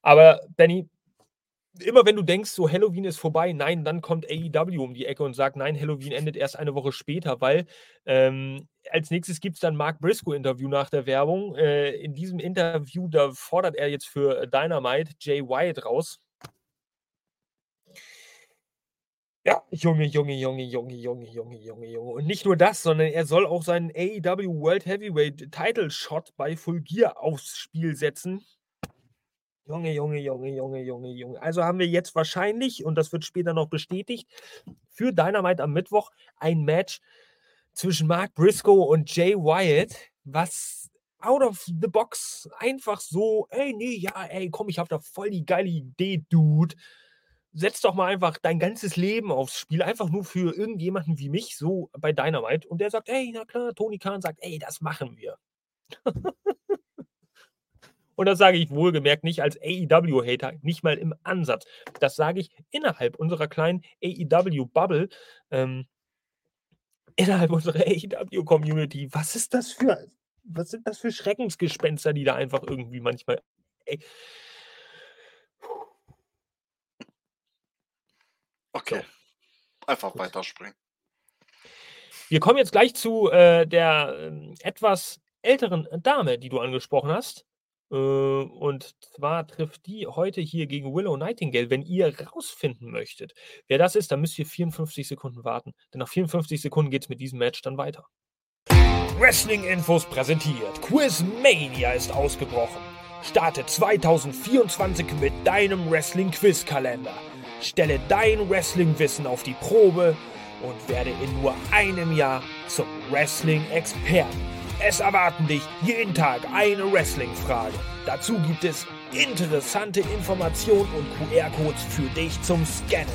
Aber Benny, immer wenn du denkst, so Halloween ist vorbei, nein, dann kommt AEW um die Ecke und sagt, nein, Halloween endet erst eine Woche später, weil ähm, als nächstes gibt es dann Mark Briscoe-Interview nach der Werbung. Äh, in diesem Interview, da fordert er jetzt für Dynamite Jay Wyatt raus. Ja, Junge, Junge, Junge, Junge, Junge, Junge, Junge, Junge. Und nicht nur das, sondern er soll auch seinen AEW World Heavyweight Title Shot bei Full Gear aufs Spiel setzen. Junge, Junge, Junge, Junge, Junge, Junge. Also haben wir jetzt wahrscheinlich, und das wird später noch bestätigt, für Dynamite am Mittwoch ein Match zwischen Mark Briscoe und Jay Wyatt, was out of the box einfach so, ey, nee, ja, ey, komm, ich hab da voll die geile Idee, Dude setz doch mal einfach dein ganzes Leben aufs Spiel, einfach nur für irgendjemanden wie mich, so bei Dynamite. Und der sagt, ey, na klar, Tony Khan sagt, ey, das machen wir. [laughs] Und das sage ich wohlgemerkt nicht als AEW-Hater, nicht mal im Ansatz. Das sage ich innerhalb unserer kleinen AEW-Bubble, ähm, innerhalb unserer AEW-Community. Was ist das für, was sind das für Schreckensgespenster, die da einfach irgendwie manchmal, ey, Okay. So. Einfach Gut. weiterspringen. Wir kommen jetzt gleich zu äh, der äh, etwas älteren Dame, die du angesprochen hast. Äh, und zwar trifft die heute hier gegen Willow Nightingale. Wenn ihr rausfinden möchtet, wer das ist, dann müsst ihr 54 Sekunden warten. Denn nach 54 Sekunden geht es mit diesem Match dann weiter. Wrestling Infos präsentiert. Quizmania ist ausgebrochen. Starte 2024 mit deinem Wrestling-Quiz-Kalender. Stelle dein Wrestling-Wissen auf die Probe und werde in nur einem Jahr zum Wrestling-Experten. Es erwarten dich jeden Tag eine Wrestling-Frage. Dazu gibt es interessante Informationen und QR-Codes für dich zum Scannen.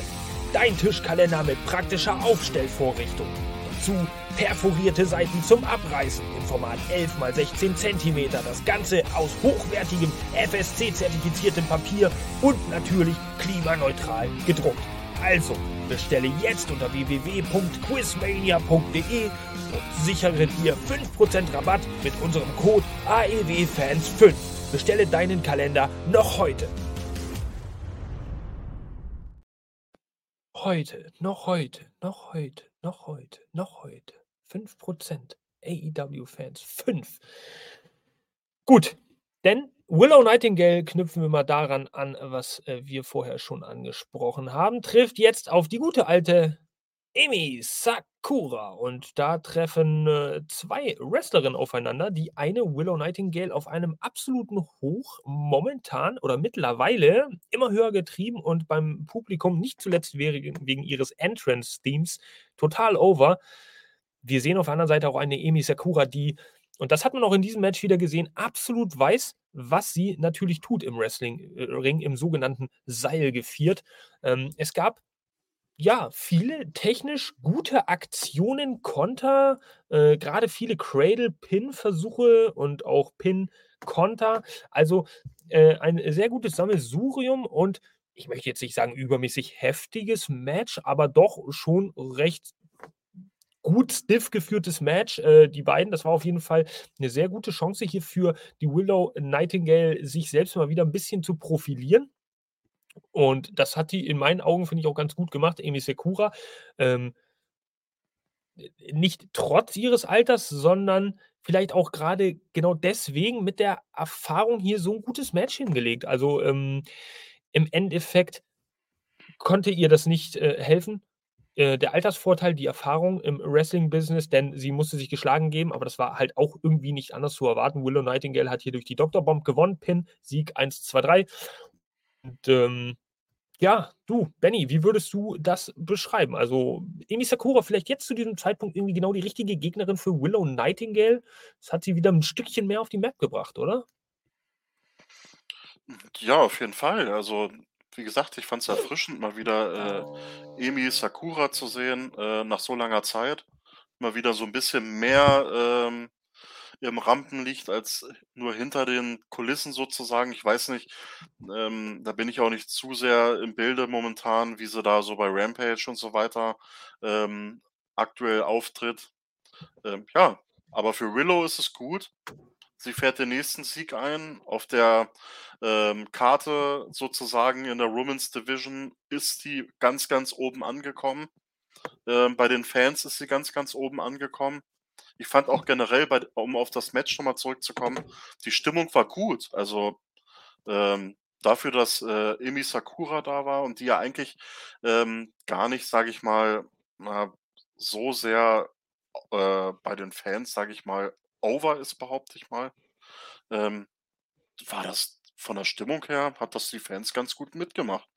Dein Tischkalender mit praktischer Aufstellvorrichtung. Dazu perforierte Seiten zum Abreißen im Format 11 x 16 cm. Das Ganze aus hochwertigem FSC-zertifiziertem Papier und natürlich klimaneutral gedruckt. Also bestelle jetzt unter www.quizmania.de und sichere dir 5% Rabatt mit unserem Code AEWFans5. Bestelle deinen Kalender noch heute. Heute, noch heute, noch heute, noch heute, noch heute. 5% AEW-Fans. 5. Gut, denn Willow Nightingale knüpfen wir mal daran an, was äh, wir vorher schon angesprochen haben, trifft jetzt auf die gute alte Emi Sakura. Und da treffen äh, zwei Wrestlerinnen aufeinander. Die eine, Willow Nightingale, auf einem absoluten Hoch, momentan oder mittlerweile immer höher getrieben und beim Publikum nicht zuletzt wegen, ihres Entrance-Themes total over. Wir sehen auf der anderen Seite auch eine Emi Sakura, die, und das hat man auch in diesem Match wieder gesehen, absolut weiß, was sie natürlich tut im Wrestling-Ring, im sogenannten Seil geviert. Ähm, es gab ja, viele technisch gute Aktionen, Konter, äh, gerade viele Cradle-Pin-Versuche und auch Pin-Konter. Also äh, ein sehr gutes Sammelsurium und ich möchte jetzt nicht sagen übermäßig heftiges Match, aber doch schon recht gut stiff geführtes Match. Äh, die beiden, das war auf jeden Fall eine sehr gute Chance hier für die Willow Nightingale, sich selbst mal wieder ein bisschen zu profilieren. Und das hat die in meinen Augen, finde ich, auch ganz gut gemacht, Emi Sekura. Ähm, nicht trotz ihres Alters, sondern vielleicht auch gerade genau deswegen mit der Erfahrung hier so ein gutes Match hingelegt. Also ähm, im Endeffekt konnte ihr das nicht äh, helfen. Äh, der Altersvorteil, die Erfahrung im Wrestling-Business, denn sie musste sich geschlagen geben, aber das war halt auch irgendwie nicht anders zu erwarten. Willow Nightingale hat hier durch die Dr. Bomb gewonnen, Pin, Sieg 1, 2, 3. Und ähm, ja, du, Benny, wie würdest du das beschreiben? Also, Emi Sakura vielleicht jetzt zu diesem Zeitpunkt irgendwie genau die richtige Gegnerin für Willow Nightingale. Das hat sie wieder ein Stückchen mehr auf die Map gebracht, oder? Ja, auf jeden Fall. Also, wie gesagt, ich fand es erfrischend, mal wieder äh, Emi Sakura zu sehen, äh, nach so langer Zeit. Mal wieder so ein bisschen mehr ähm, im Rampenlicht als nur hinter den Kulissen sozusagen. Ich weiß nicht, ähm, da bin ich auch nicht zu sehr im Bilde momentan, wie sie da so bei Rampage und so weiter ähm, aktuell auftritt. Ähm, ja, aber für Willow ist es gut. Sie fährt den nächsten Sieg ein. Auf der ähm, Karte sozusagen in der Women's Division ist sie ganz, ganz oben angekommen. Ähm, bei den Fans ist sie ganz, ganz oben angekommen. Ich fand auch generell, bei, um auf das Match nochmal zurückzukommen, die Stimmung war gut. Also ähm, dafür, dass äh, Emi Sakura da war und die ja eigentlich ähm, gar nicht, sage ich mal, na, so sehr äh, bei den Fans, sage ich mal, over ist, behaupte ich mal, ähm, war das von der Stimmung her, hat das die Fans ganz gut mitgemacht.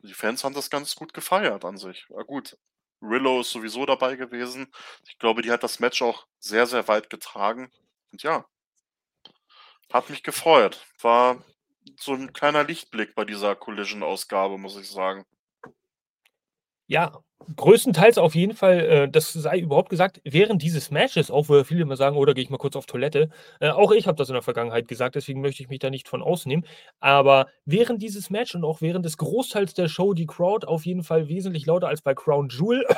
Die Fans haben das ganz gut gefeiert an sich. Ja, gut, Willow ist sowieso dabei gewesen. Ich glaube, die hat das Match auch sehr, sehr weit getragen. Und ja, hat mich gefreut. War so ein kleiner Lichtblick bei dieser Collision-Ausgabe, muss ich sagen. Ja, größtenteils auf jeden Fall, äh, das sei überhaupt gesagt, während dieses Matches, auch wo viele immer sagen: „Oh, da gehe ich mal kurz auf Toilette.“ Äh, auch ich habe das in der Vergangenheit gesagt, deswegen möchte ich mich da nicht von ausnehmen. Aber während dieses Match und auch während des Großteils der Show die Crowd auf jeden Fall wesentlich lauter als bei Crown Jewel. [coughs]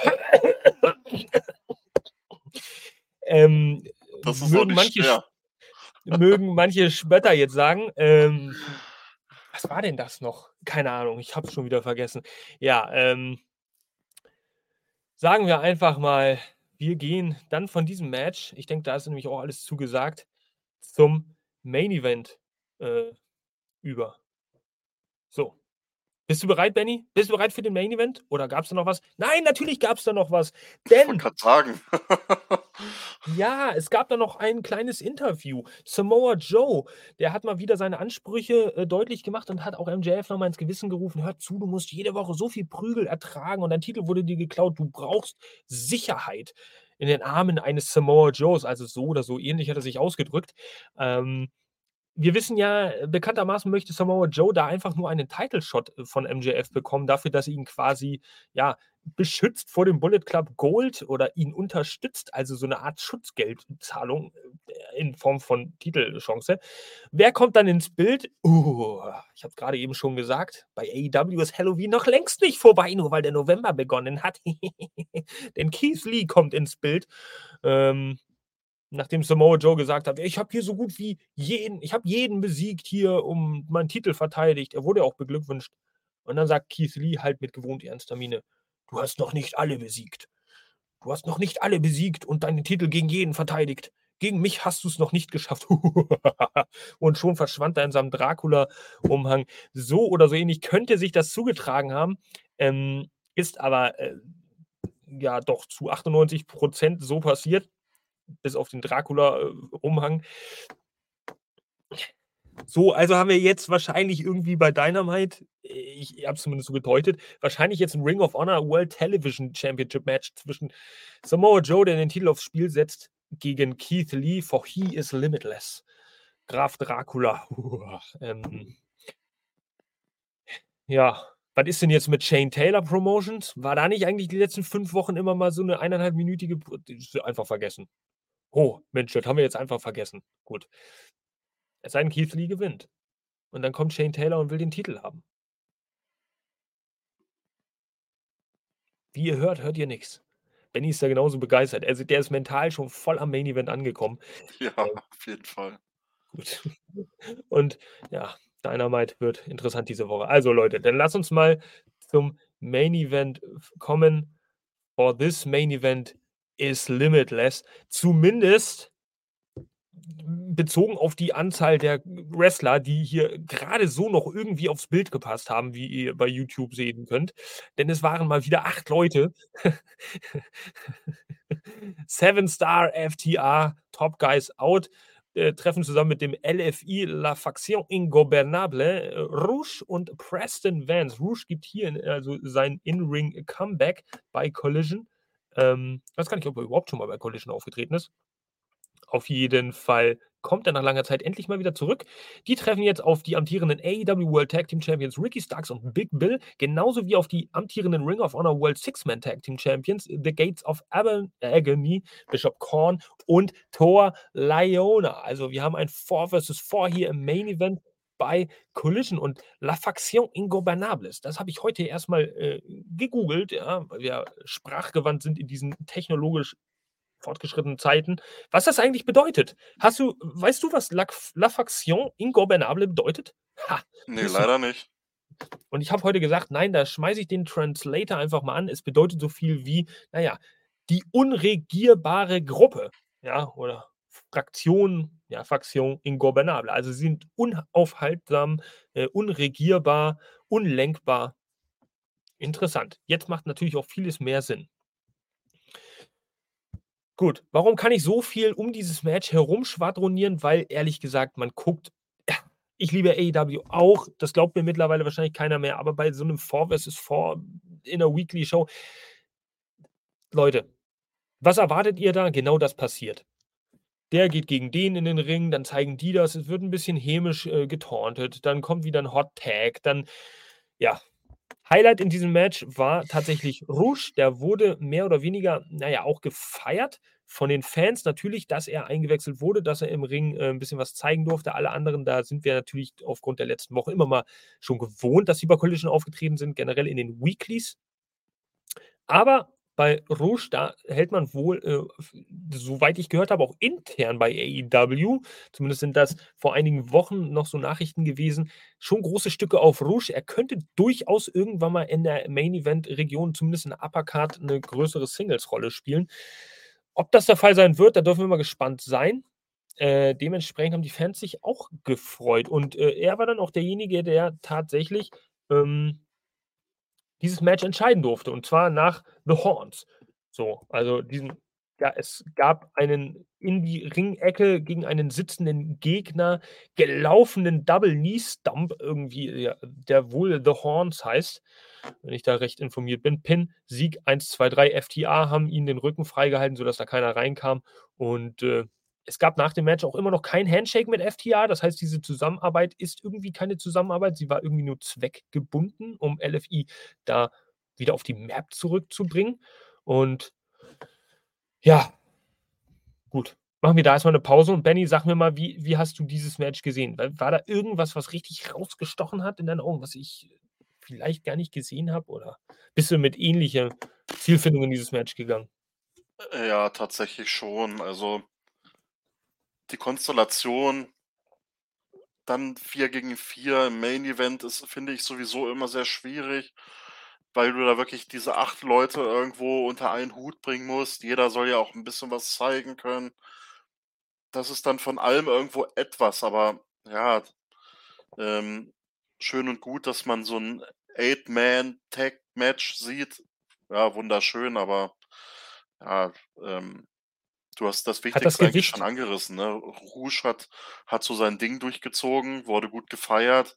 Ähm, Das ist mögen manche schwer. mögen manche Spötter jetzt sagen. Ähm, was war denn das noch? Keine Ahnung, ich habe es schon wieder vergessen. Ja, ähm Sagen wir einfach mal, wir gehen dann von diesem Match ich denke, da ist nämlich auch alles zugesagt, zum Main Event äh, über. So. Bist du bereit, Benny? Bist du bereit für den Main Event? Oder gab es da noch was? Nein, natürlich gab es da noch was. Ich Denn, gerade sagen. [laughs] ja, es gab da noch ein kleines Interview. Samoa Joe, der hat mal wieder seine Ansprüche äh, deutlich gemacht und hat auch MJF nochmal ins Gewissen gerufen: Hör zu, du musst jede Woche so viel Prügel ertragen und dein Titel wurde dir geklaut. Du brauchst Sicherheit in den Armen eines Samoa Joes. Also so oder so ähnlich hat er sich ausgedrückt. Ähm, wir wissen ja, äh, bekanntermaßen möchte Samoa Joe da einfach nur einen Title Shot äh, von MJF bekommen, dafür, dass er ihn quasi, ja, beschützt vor dem Bullet Club Gold oder ihn unterstützt, also so eine Art Schutzgeldzahlung äh, in Form von Titelchance. Wer kommt dann ins Bild? Uh, ich habe gerade eben schon gesagt, bei AEW ist Halloween noch längst nicht vorbei, nur weil der November begonnen hat. [laughs] Denn Keith Lee kommt ins Bild. Ähm, nachdem Samoa Joe gesagt hat, ich habe hier so gut wie jeden, ich habe jeden besiegt hier, um meinen Titel verteidigt. Er wurde auch beglückwünscht. Und dann sagt Keith Lee halt mit gewohnt ernster Miene, du hast noch nicht alle besiegt. Du hast noch nicht alle besiegt und deinen Titel gegen jeden verteidigt. Gegen mich hast du es noch nicht geschafft. [laughs] und schon verschwand er in seinem Dracula-Umhang. So oder so ähnlich könnte sich das zugetragen haben, ähm, ist aber äh, ja doch zu 98 Prozent so passiert bis auf den Dracula-Umhang. So, also haben wir jetzt wahrscheinlich irgendwie bei Dynamite, ich habe es zumindest so gedeutet, wahrscheinlich jetzt ein Ring of Honor World Television Championship Match zwischen Samoa Joe, der den Titel aufs Spiel setzt, gegen Keith Lee, for he is limitless. Graf Dracula. [laughs] ähm, ja, was ist denn jetzt mit Shane Taylor Promotions? War da nicht eigentlich die letzten fünf Wochen immer mal so eine eineinhalbminütige. Einfach vergessen. Oh, Mensch, das haben wir jetzt einfach vergessen. Gut. Es sei denn, Keith Lee gewinnt. Und dann kommt Shane Taylor und will den Titel haben. Wie ihr hört, hört ihr nichts. Benny ist da genauso begeistert. Also der ist mental schon voll am Main Event angekommen. [laughs] Ja, Ähm, auf jeden Fall. gut. [laughs] Und ja, Dynamite wird interessant diese Woche. Also Leute, dann lass uns mal zum Main Event kommen. For this Main Event is limitless. Zumindest bezogen auf die Anzahl der Wrestler, die hier gerade so noch irgendwie aufs Bild gepasst haben, wie ihr bei YouTube sehen könnt. Denn es waren mal wieder acht Leute. [laughs] Seven Star FTA, Top Guys Out, äh, treffen zusammen mit dem LFI La Faction Ingobernable, äh, Rouge und Preston Vance. Rouge gibt hier in, also sein In-Ring Comeback bei Collision. Ähm, ich weiß gar nicht, ob er überhaupt schon mal bei Collision aufgetreten ist. Auf jeden Fall kommt er nach langer Zeit endlich mal wieder zurück. Die treffen jetzt auf die amtierenden AEW World Tag Team Champions Ricky Starks und Big Bill, genauso wie auf die amtierenden Ring of Honor World Six-Man Tag Team Champions The Gates of Agony, Bishop Korn und Thor Liona. Also wir haben ein 4 vs 4 hier im Main Event bei Collision und La Faction Ingobernables. Das habe ich heute erstmal äh, gegoogelt, ja, weil wir sprachgewandt sind in diesen technologisch fortgeschrittenen Zeiten, was das eigentlich bedeutet. Hast du, weißt du, was La, La Faction Ingobernable bedeutet? Ha, Nee, leider nicht. und ich habe heute gesagt, nein, da schmeiße ich den Translator einfach mal an. Es bedeutet so viel wie, naja, die unregierbare Gruppe, ja, oder Fraktion, ja, Fraktion ingobernable. Also sie sind unaufhaltsam, äh, unregierbar, unlenkbar. Interessant. Jetzt macht natürlich auch vieles mehr Sinn. Gut, warum kann ich so viel um dieses Match herumschwadronieren? Weil ehrlich gesagt, man guckt, [laughs] ich liebe AEW auch, das glaubt mir mittlerweile wahrscheinlich keiner mehr, aber bei so einem 4 vs 4 in einer Weekly Show, Leute, was erwartet ihr da? Genau das passiert. Der geht gegen den in den Ring, dann zeigen die das, es wird ein bisschen hämisch äh, getauntet, dann kommt wieder ein Hot Tag, dann, ja. Highlight in diesem Match war tatsächlich Rouge, der wurde mehr oder weniger, naja, auch gefeiert von den Fans natürlich, dass er eingewechselt wurde, dass er im Ring äh, ein bisschen was zeigen durfte. Alle anderen, da sind wir natürlich aufgrund der letzten Woche immer mal schon gewohnt, dass sie bei Collision aufgetreten sind, generell in den Weeklies. Aber bei Rouge, da hält man wohl, äh, soweit ich gehört habe, auch intern bei AEW, zumindest sind das vor einigen Wochen noch so Nachrichten gewesen, schon große Stücke auf Rouge. Er könnte durchaus irgendwann mal in der Main-Event-Region, zumindest in der Uppercard, eine größere Singles-Rolle spielen. Ob das der Fall sein wird, da dürfen wir mal gespannt sein. Äh, dementsprechend haben die Fans sich auch gefreut. Und äh, er war dann auch derjenige, der tatsächlich ähm, dieses Match entscheiden durfte. Und zwar nach The Horns. So, also diesen, ja, es gab einen in die Ringecke gegen einen sitzenden Gegner gelaufenen Double Knee Stump, irgendwie, ja, der wohl The Horns heißt, wenn ich da recht informiert bin. Pin, Sieg 1, 2, 3, FTA haben ihn den Rücken freigehalten, sodass da keiner reinkam. Und äh, es gab nach dem Match auch immer noch kein Handshake mit FTA. Das heißt, diese Zusammenarbeit ist irgendwie keine Zusammenarbeit. Sie war irgendwie nur zweckgebunden, um LFI da wieder auf die Map zurückzubringen. Und ja, gut. Machen wir da erstmal eine Pause und Benny, sag mir mal, wie, wie hast du dieses Match gesehen? War da irgendwas, was richtig rausgestochen hat in deinen Augen, was ich vielleicht gar nicht gesehen habe? Oder bist du mit ähnlicher Zielfindung in dieses Match gegangen? Äh, ja, tatsächlich schon. Also die Konstellation dann 4 gegen 4 im Main Event ist, finde ich, sowieso immer sehr schwierig, weil du da wirklich diese acht Leute irgendwo unter einen Hut bringen musst. Jeder soll ja auch ein bisschen was zeigen können. Das ist dann von allem irgendwo etwas, aber ja, ähm, schön und gut, dass man so ein Eight-Man-Tag-Match sieht. Ja, wunderschön, aber ja, ähm, du hast das Hat das Wichtigste eigentlich schon angerissen, ne? Rouge hat hat so sein Ding durchgezogen, wurde gut gefeiert.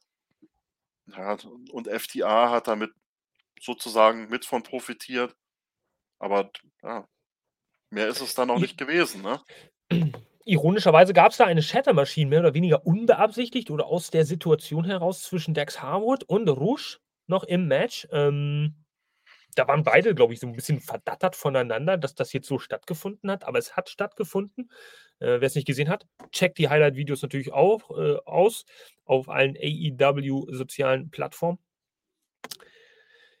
Ja, und FTA hat damit sozusagen mit von profitiert. Aber ja, mehr ist es dann auch nicht gewesen, ne? Ironischerweise gab es da eine Shatter Machine, mehr oder weniger unbeabsichtigt oder aus der Situation heraus zwischen Dax Harwood und Rouge noch im Match. Ähm, da waren beide, glaube ich, so ein bisschen verdattert voneinander, dass das jetzt so stattgefunden hat, aber es hat stattgefunden. Äh, Wer es nicht gesehen hat, checkt die Highlight-Videos natürlich auch äh, aus auf allen AEW-sozialen Plattformen.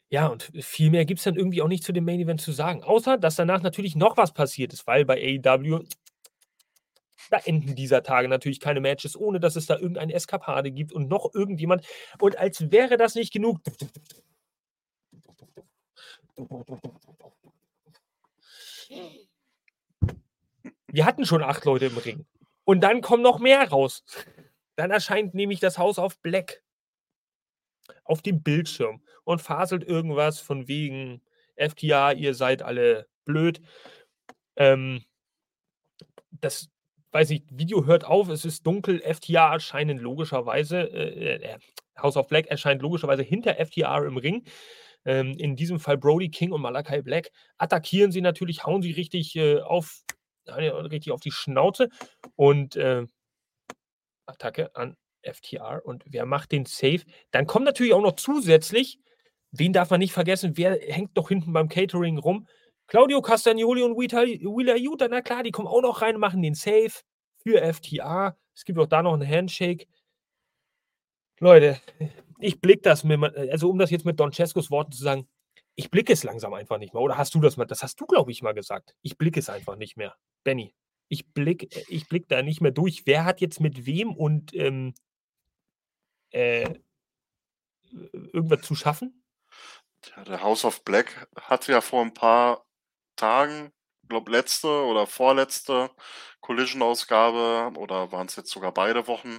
Ja, und viel mehr gibt es dann irgendwie auch nicht zu dem Main Event zu sagen, außer dass danach natürlich noch was passiert ist, weil bei AEW da enden dieser Tage natürlich keine Matches, ohne dass es da irgendeine Eskapade gibt und noch irgendjemand. Und als wäre das nicht genug. Wir hatten schon acht Leute im Ring. Und dann kommen noch mehr raus. Dann erscheint nämlich das Haus auf Black auf dem Bildschirm und faselt irgendwas von wegen FTA, ihr seid alle blöd. Ähm, das weiß ich, Video hört auf, es ist dunkel, FTA erscheinen logischerweise, äh, äh, House of Black erscheint logischerweise hinter FTR im Ring. Ähm, in diesem Fall Brody King und Malakai Black attackieren sie natürlich, hauen sie richtig äh, auf, äh, richtig auf die Schnauze und äh, Attacke an FTR und wer macht den Safe? Dann kommt natürlich auch noch zusätzlich, wen darf man nicht vergessen, wer hängt doch hinten beim Catering rum? Claudio Castagnoli und Wheeler Utah, na klar, die kommen auch noch rein, machen den Safe für FTA. Es gibt auch da noch einen Handshake. Leute, ich blicke das mit, also um das jetzt mit Don Cescos Worten zu sagen, ich blicke es langsam einfach nicht mehr. Oder hast du das mal, das hast du, glaube ich, mal gesagt. Ich blicke es einfach nicht mehr. Benny, ich blicke ich blick da nicht mehr durch. Wer hat jetzt mit wem und ähm, äh, irgendwas zu schaffen? Der House of Black hatte ja vor ein paar Tagen, glaube letzte oder vorletzte Collision-Ausgabe oder waren es jetzt sogar beide Wochen,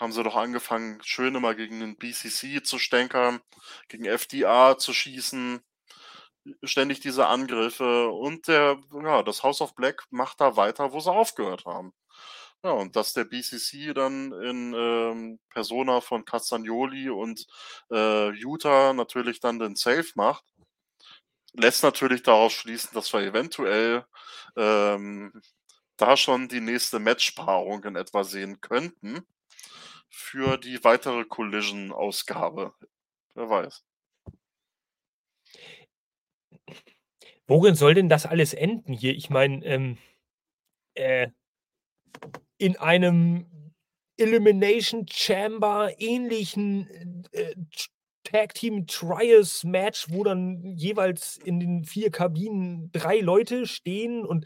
haben sie doch angefangen, schön immer gegen den BCC zu stänkern, gegen FDA zu schießen, ständig diese Angriffe. Und der, ja, das House of Black macht da weiter, wo sie aufgehört haben. Ja, und dass der BCC dann in ähm, Persona von Castagnoli und äh, Utah natürlich dann den Safe macht, lässt natürlich darauf schließen, dass wir eventuell ähm, da schon die nächste Matchpaarung in etwa sehen könnten für die weitere Collision-Ausgabe. Wer weiß. Worin soll denn das alles enden hier? Ich meine, ähm, äh, in einem Elimination Chamber ähnlichen äh, Tag Team Trials Match, wo dann jeweils in den vier Kabinen drei Leute stehen und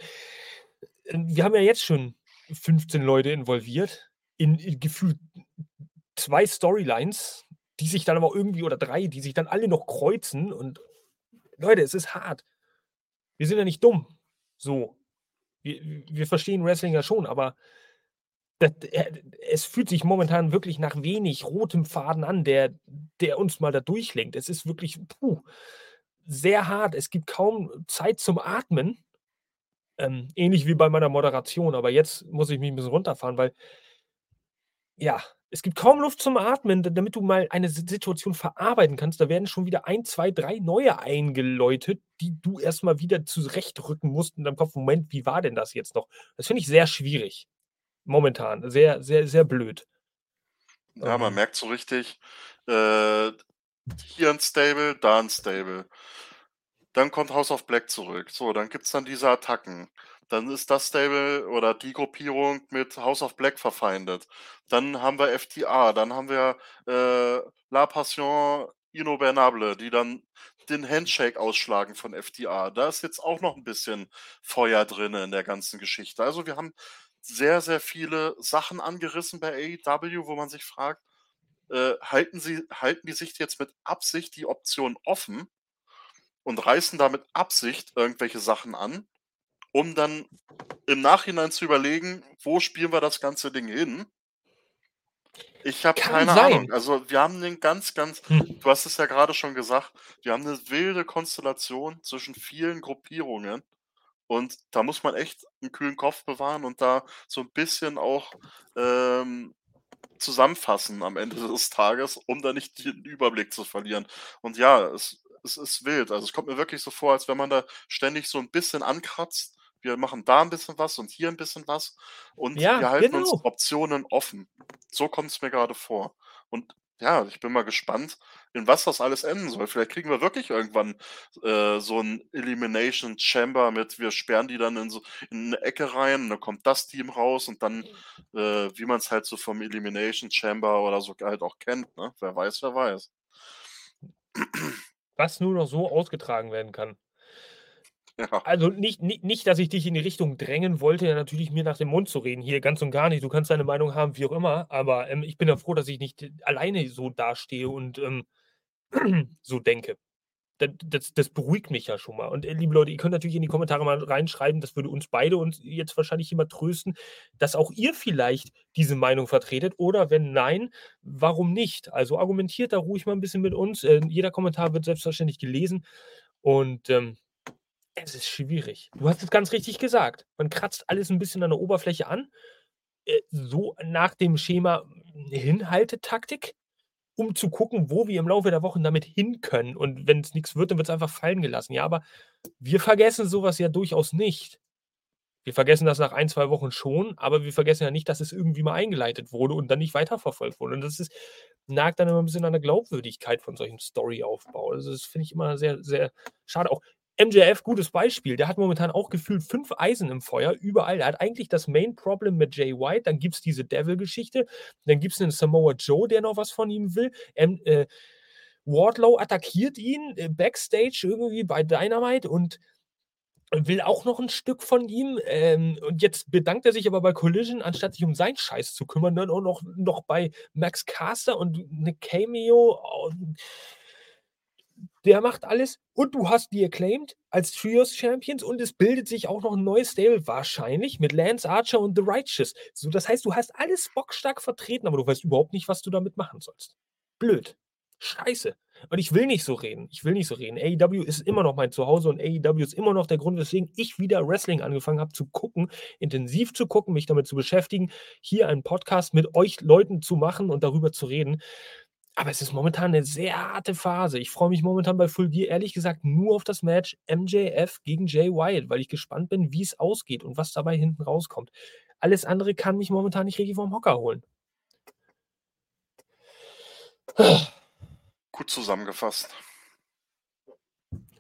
äh, wir haben ja jetzt schon 15 Leute involviert in, in gefühlt zwei Storylines, die sich dann aber irgendwie oder drei, die sich dann alle noch kreuzen und Leute, es ist hart. Wir sind ja nicht dumm. So. Wir, wir verstehen Wrestling ja schon, aber das, äh, es fühlt sich momentan wirklich nach wenig rotem Faden an, der, der uns mal da durchlenkt. Es ist wirklich puh, sehr hart. Es gibt kaum Zeit zum Atmen. Ähm, ähnlich wie bei meiner Moderation, aber jetzt muss ich mich ein bisschen runterfahren, weil ja, es gibt kaum Luft zum Atmen, damit du mal eine Situation verarbeiten kannst. Da werden schon wieder ein, zwei, drei neue eingeläutet, die du erstmal wieder zurechtrücken musst in deinem Kopf. Moment, wie war denn das jetzt noch? Das finde ich sehr schwierig. Momentan. Sehr, sehr, sehr blöd. Ja, man Ähm. merkt so richtig, äh, hier ein Stable, da ein Stable. Dann kommt House of Black zurück. So, dann gibt's dann diese Attacken. Dann ist das Stable oder die Gruppierung mit House of Black verfeindet. Dann haben wir FTA, dann haben wir, äh, La Passion Inobernable, die dann den Handshake ausschlagen von FTA. Da ist jetzt auch noch ein bisschen Feuer drinne in der ganzen Geschichte. Also, wir haben sehr, sehr viele Sachen angerissen bei AEW, wo man sich fragt, äh, halten sie halten die sich jetzt mit Absicht die Option offen und reißen da mit Absicht irgendwelche Sachen an, um dann im Nachhinein zu überlegen, wo spielen wir das ganze Ding hin? Ich habe keine sein. Ahnung. Also, wir haben 'nen ganz, ganz Hm. du hast es ja gerade schon gesagt, wir haben eine wilde Konstellation zwischen vielen Gruppierungen und da muss man echt einen kühlen Kopf bewahren und da so ein bisschen auch, ähm, zusammenfassen am Ende des Tages, um da nicht den Überblick zu verlieren. Und ja, es es ist wild. Also, es kommt mir wirklich so vor, als wenn man da ständig so ein bisschen ankratzt. Wir machen da ein bisschen was und hier ein bisschen was und Ja, wir halten uns genau. Optionen offen. So kommt es mir gerade vor. Und ja, ich bin mal gespannt, in was das alles enden soll. Vielleicht kriegen wir wirklich irgendwann, äh, so ein Elimination Chamber mit wir sperren die dann in so in 'ne Ecke rein und dann kommt das Team raus und dann, äh, wie man es halt so vom Elimination Chamber oder so halt auch kennt, ne? Wer weiß, wer weiß. Was nur noch so ausgetragen werden kann. Ja. Also, nicht nicht nicht, dass ich dich in die Richtung drängen wollte, ja natürlich mir nach dem Mund zu reden hier, ganz und gar nicht. Du kannst deine Meinung haben, wie auch immer, aber, ähm, ich bin ja froh, dass ich nicht alleine so dastehe und, ähm, [clears throat] so denke. Da das das beruhigt mich ja schon mal. Und, äh, liebe Leute, ihr könnt natürlich in die Kommentare mal reinschreiben, das würde uns beide uns jetzt wahrscheinlich immer trösten, dass auch ihr vielleicht diese Meinung vertretet oder wenn nein, warum nicht? Also, argumentiert da ruhig mal ein bisschen mit uns. Äh, jeder Kommentar wird selbstverständlich gelesen und, ähm, es ist schwierig. Du hast es ganz richtig gesagt. Man kratzt alles ein bisschen an der Oberfläche an, äh, so nach dem Schema Hinhaltetaktik, um zu gucken, wo wir im Laufe der Wochen damit hin können. Und wenn es nichts wird, dann wird es einfach fallen gelassen. Ja, aber wir vergessen sowas ja durchaus nicht. Wir vergessen das nach ein 2 Wochen schon, aber wir vergessen ja nicht, dass es irgendwie mal eingeleitet wurde und dann nicht weiterverfolgt wurde. Und das ist nagt dann immer ein bisschen an der Glaubwürdigkeit von solchem Storyaufbau. Also, das finde ich immer sehr, sehr schade. Auch MJF, gutes Beispiel, der hat momentan auch gefühlt 5 Eisen im Feuer, überall. Er hat eigentlich das Main Problem mit Jay White, dann gibt's diese Devil-Geschichte, dann gibt's 'nen Samoa Joe, der noch was von ihm will. Ähm, äh, Wardlow attackiert ihn, äh, backstage irgendwie bei Dynamite und will auch noch 'n Stück von ihm. Ähm, und jetzt bedankt er sich aber bei Collision, anstatt sich um seinen Scheiß zu kümmern, dann auch noch noch bei Max Caster und 'ne Cameo. Und der macht alles und du hast die Acclaimed als Trios Champions und es bildet sich auch noch 'n neues Stable, wahrscheinlich mit Lance Archer und The Righteous. So, das heißt, du hast alles bockstark vertreten, aber du weißt überhaupt nicht, was du damit machen sollst. Blöd. Scheiße. Und ich will nicht so reden. Ich will nicht so reden. AEW ist immer noch mein Zuhause und AEW ist immer noch der Grund, weswegen ich wieder Wrestling angefangen habe zu gucken, intensiv zu gucken, mich damit zu beschäftigen, hier einen Podcast mit euch Leuten zu machen und darüber zu reden. Aber es ist momentan 'ne sehr harte Phase. Ich freue mich momentan bei Full Gear ehrlich gesagt nur auf das Match MJF gegen Jay Wyatt, weil ich gespannt bin, wie's ausgeht und was dabei hinten rauskommt. Alles andere kann mich momentan nicht richtig vom Hocker holen. Gut zusammengefasst.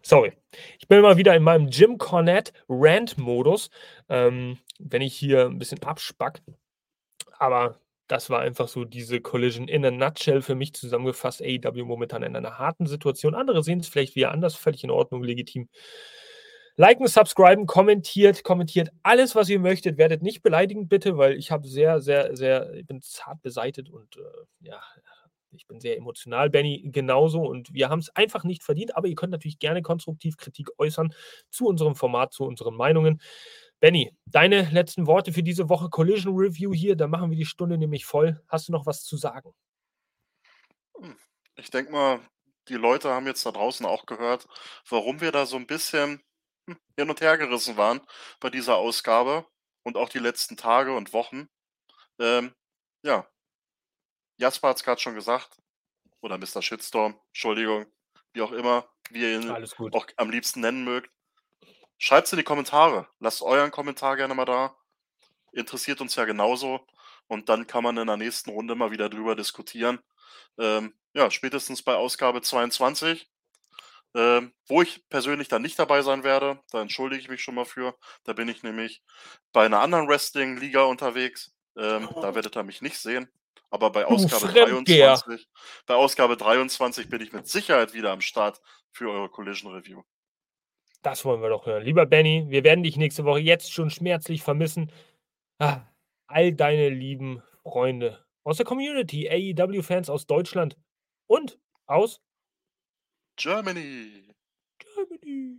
Sorry. Ich bin mal wieder in meinem Jim Cornette Rant-Modus, ähm, wenn ich hier 'n bisschen abspacke. Aber das war einfach so diese Collision in a nutshell für mich zusammengefasst. AEW momentan in einer harten Situation. Andere sehen's vielleicht wieder anders, völlig in Ordnung, legitim. Liken, subscriben, kommentiert kommentiert alles, was ihr möchtet. Werdet nicht beleidigend bitte, weil ich habe sehr, sehr, sehr ich bin zart beseitet und, äh, ja, ich bin sehr emotional. Benny genauso und wir haben's einfach nicht verdient, aber ihr könnt natürlich gerne konstruktiv Kritik äußern zu unserem Format, zu unseren Meinungen. Benny, deine letzten Worte für diese Woche Collision Review hier, da machen wir die Stunde nämlich voll. Hast du noch was zu sagen? Ich denke mal, die Leute haben jetzt da draußen auch gehört, warum wir da so ein bisschen, hm, hin und her gerissen waren bei dieser Ausgabe und auch die letzten Tage und Wochen. Ähm, ja. Jasper hat's grad schon gesagt oder Mr. Shitstorm, Entschuldigung, wie auch immer, wie ihr ihn auch am liebsten nennen mögt. Schreibt's in die Kommentare. Lasst euren Kommentar gerne mal da. Interessiert uns ja genauso und dann kann man in der nächsten Runde mal wieder drüber diskutieren. Ähm, ja, spätestens bei Ausgabe 22, ähm, wo ich persönlich dann nicht dabei sein werde. Da entschuldige ich mich schon mal für. Da bin ich nämlich bei 'ner anderen Wrestling-Liga unterwegs. Ähm, da werdet ihr mich nicht sehen. Aber bei Ausgabe Fremdgeher. 23 bei Ausgabe 23 bin ich mit Sicherheit wieder am Start für eure Collision Review. Das wollen wir doch hören. Lieber Benny, wir werden dich nächste Woche jetzt schon schmerzlich vermissen. Ah, all deine lieben Freunde aus der Community, AEW-Fans aus Deutschland und aus Germany. Germany.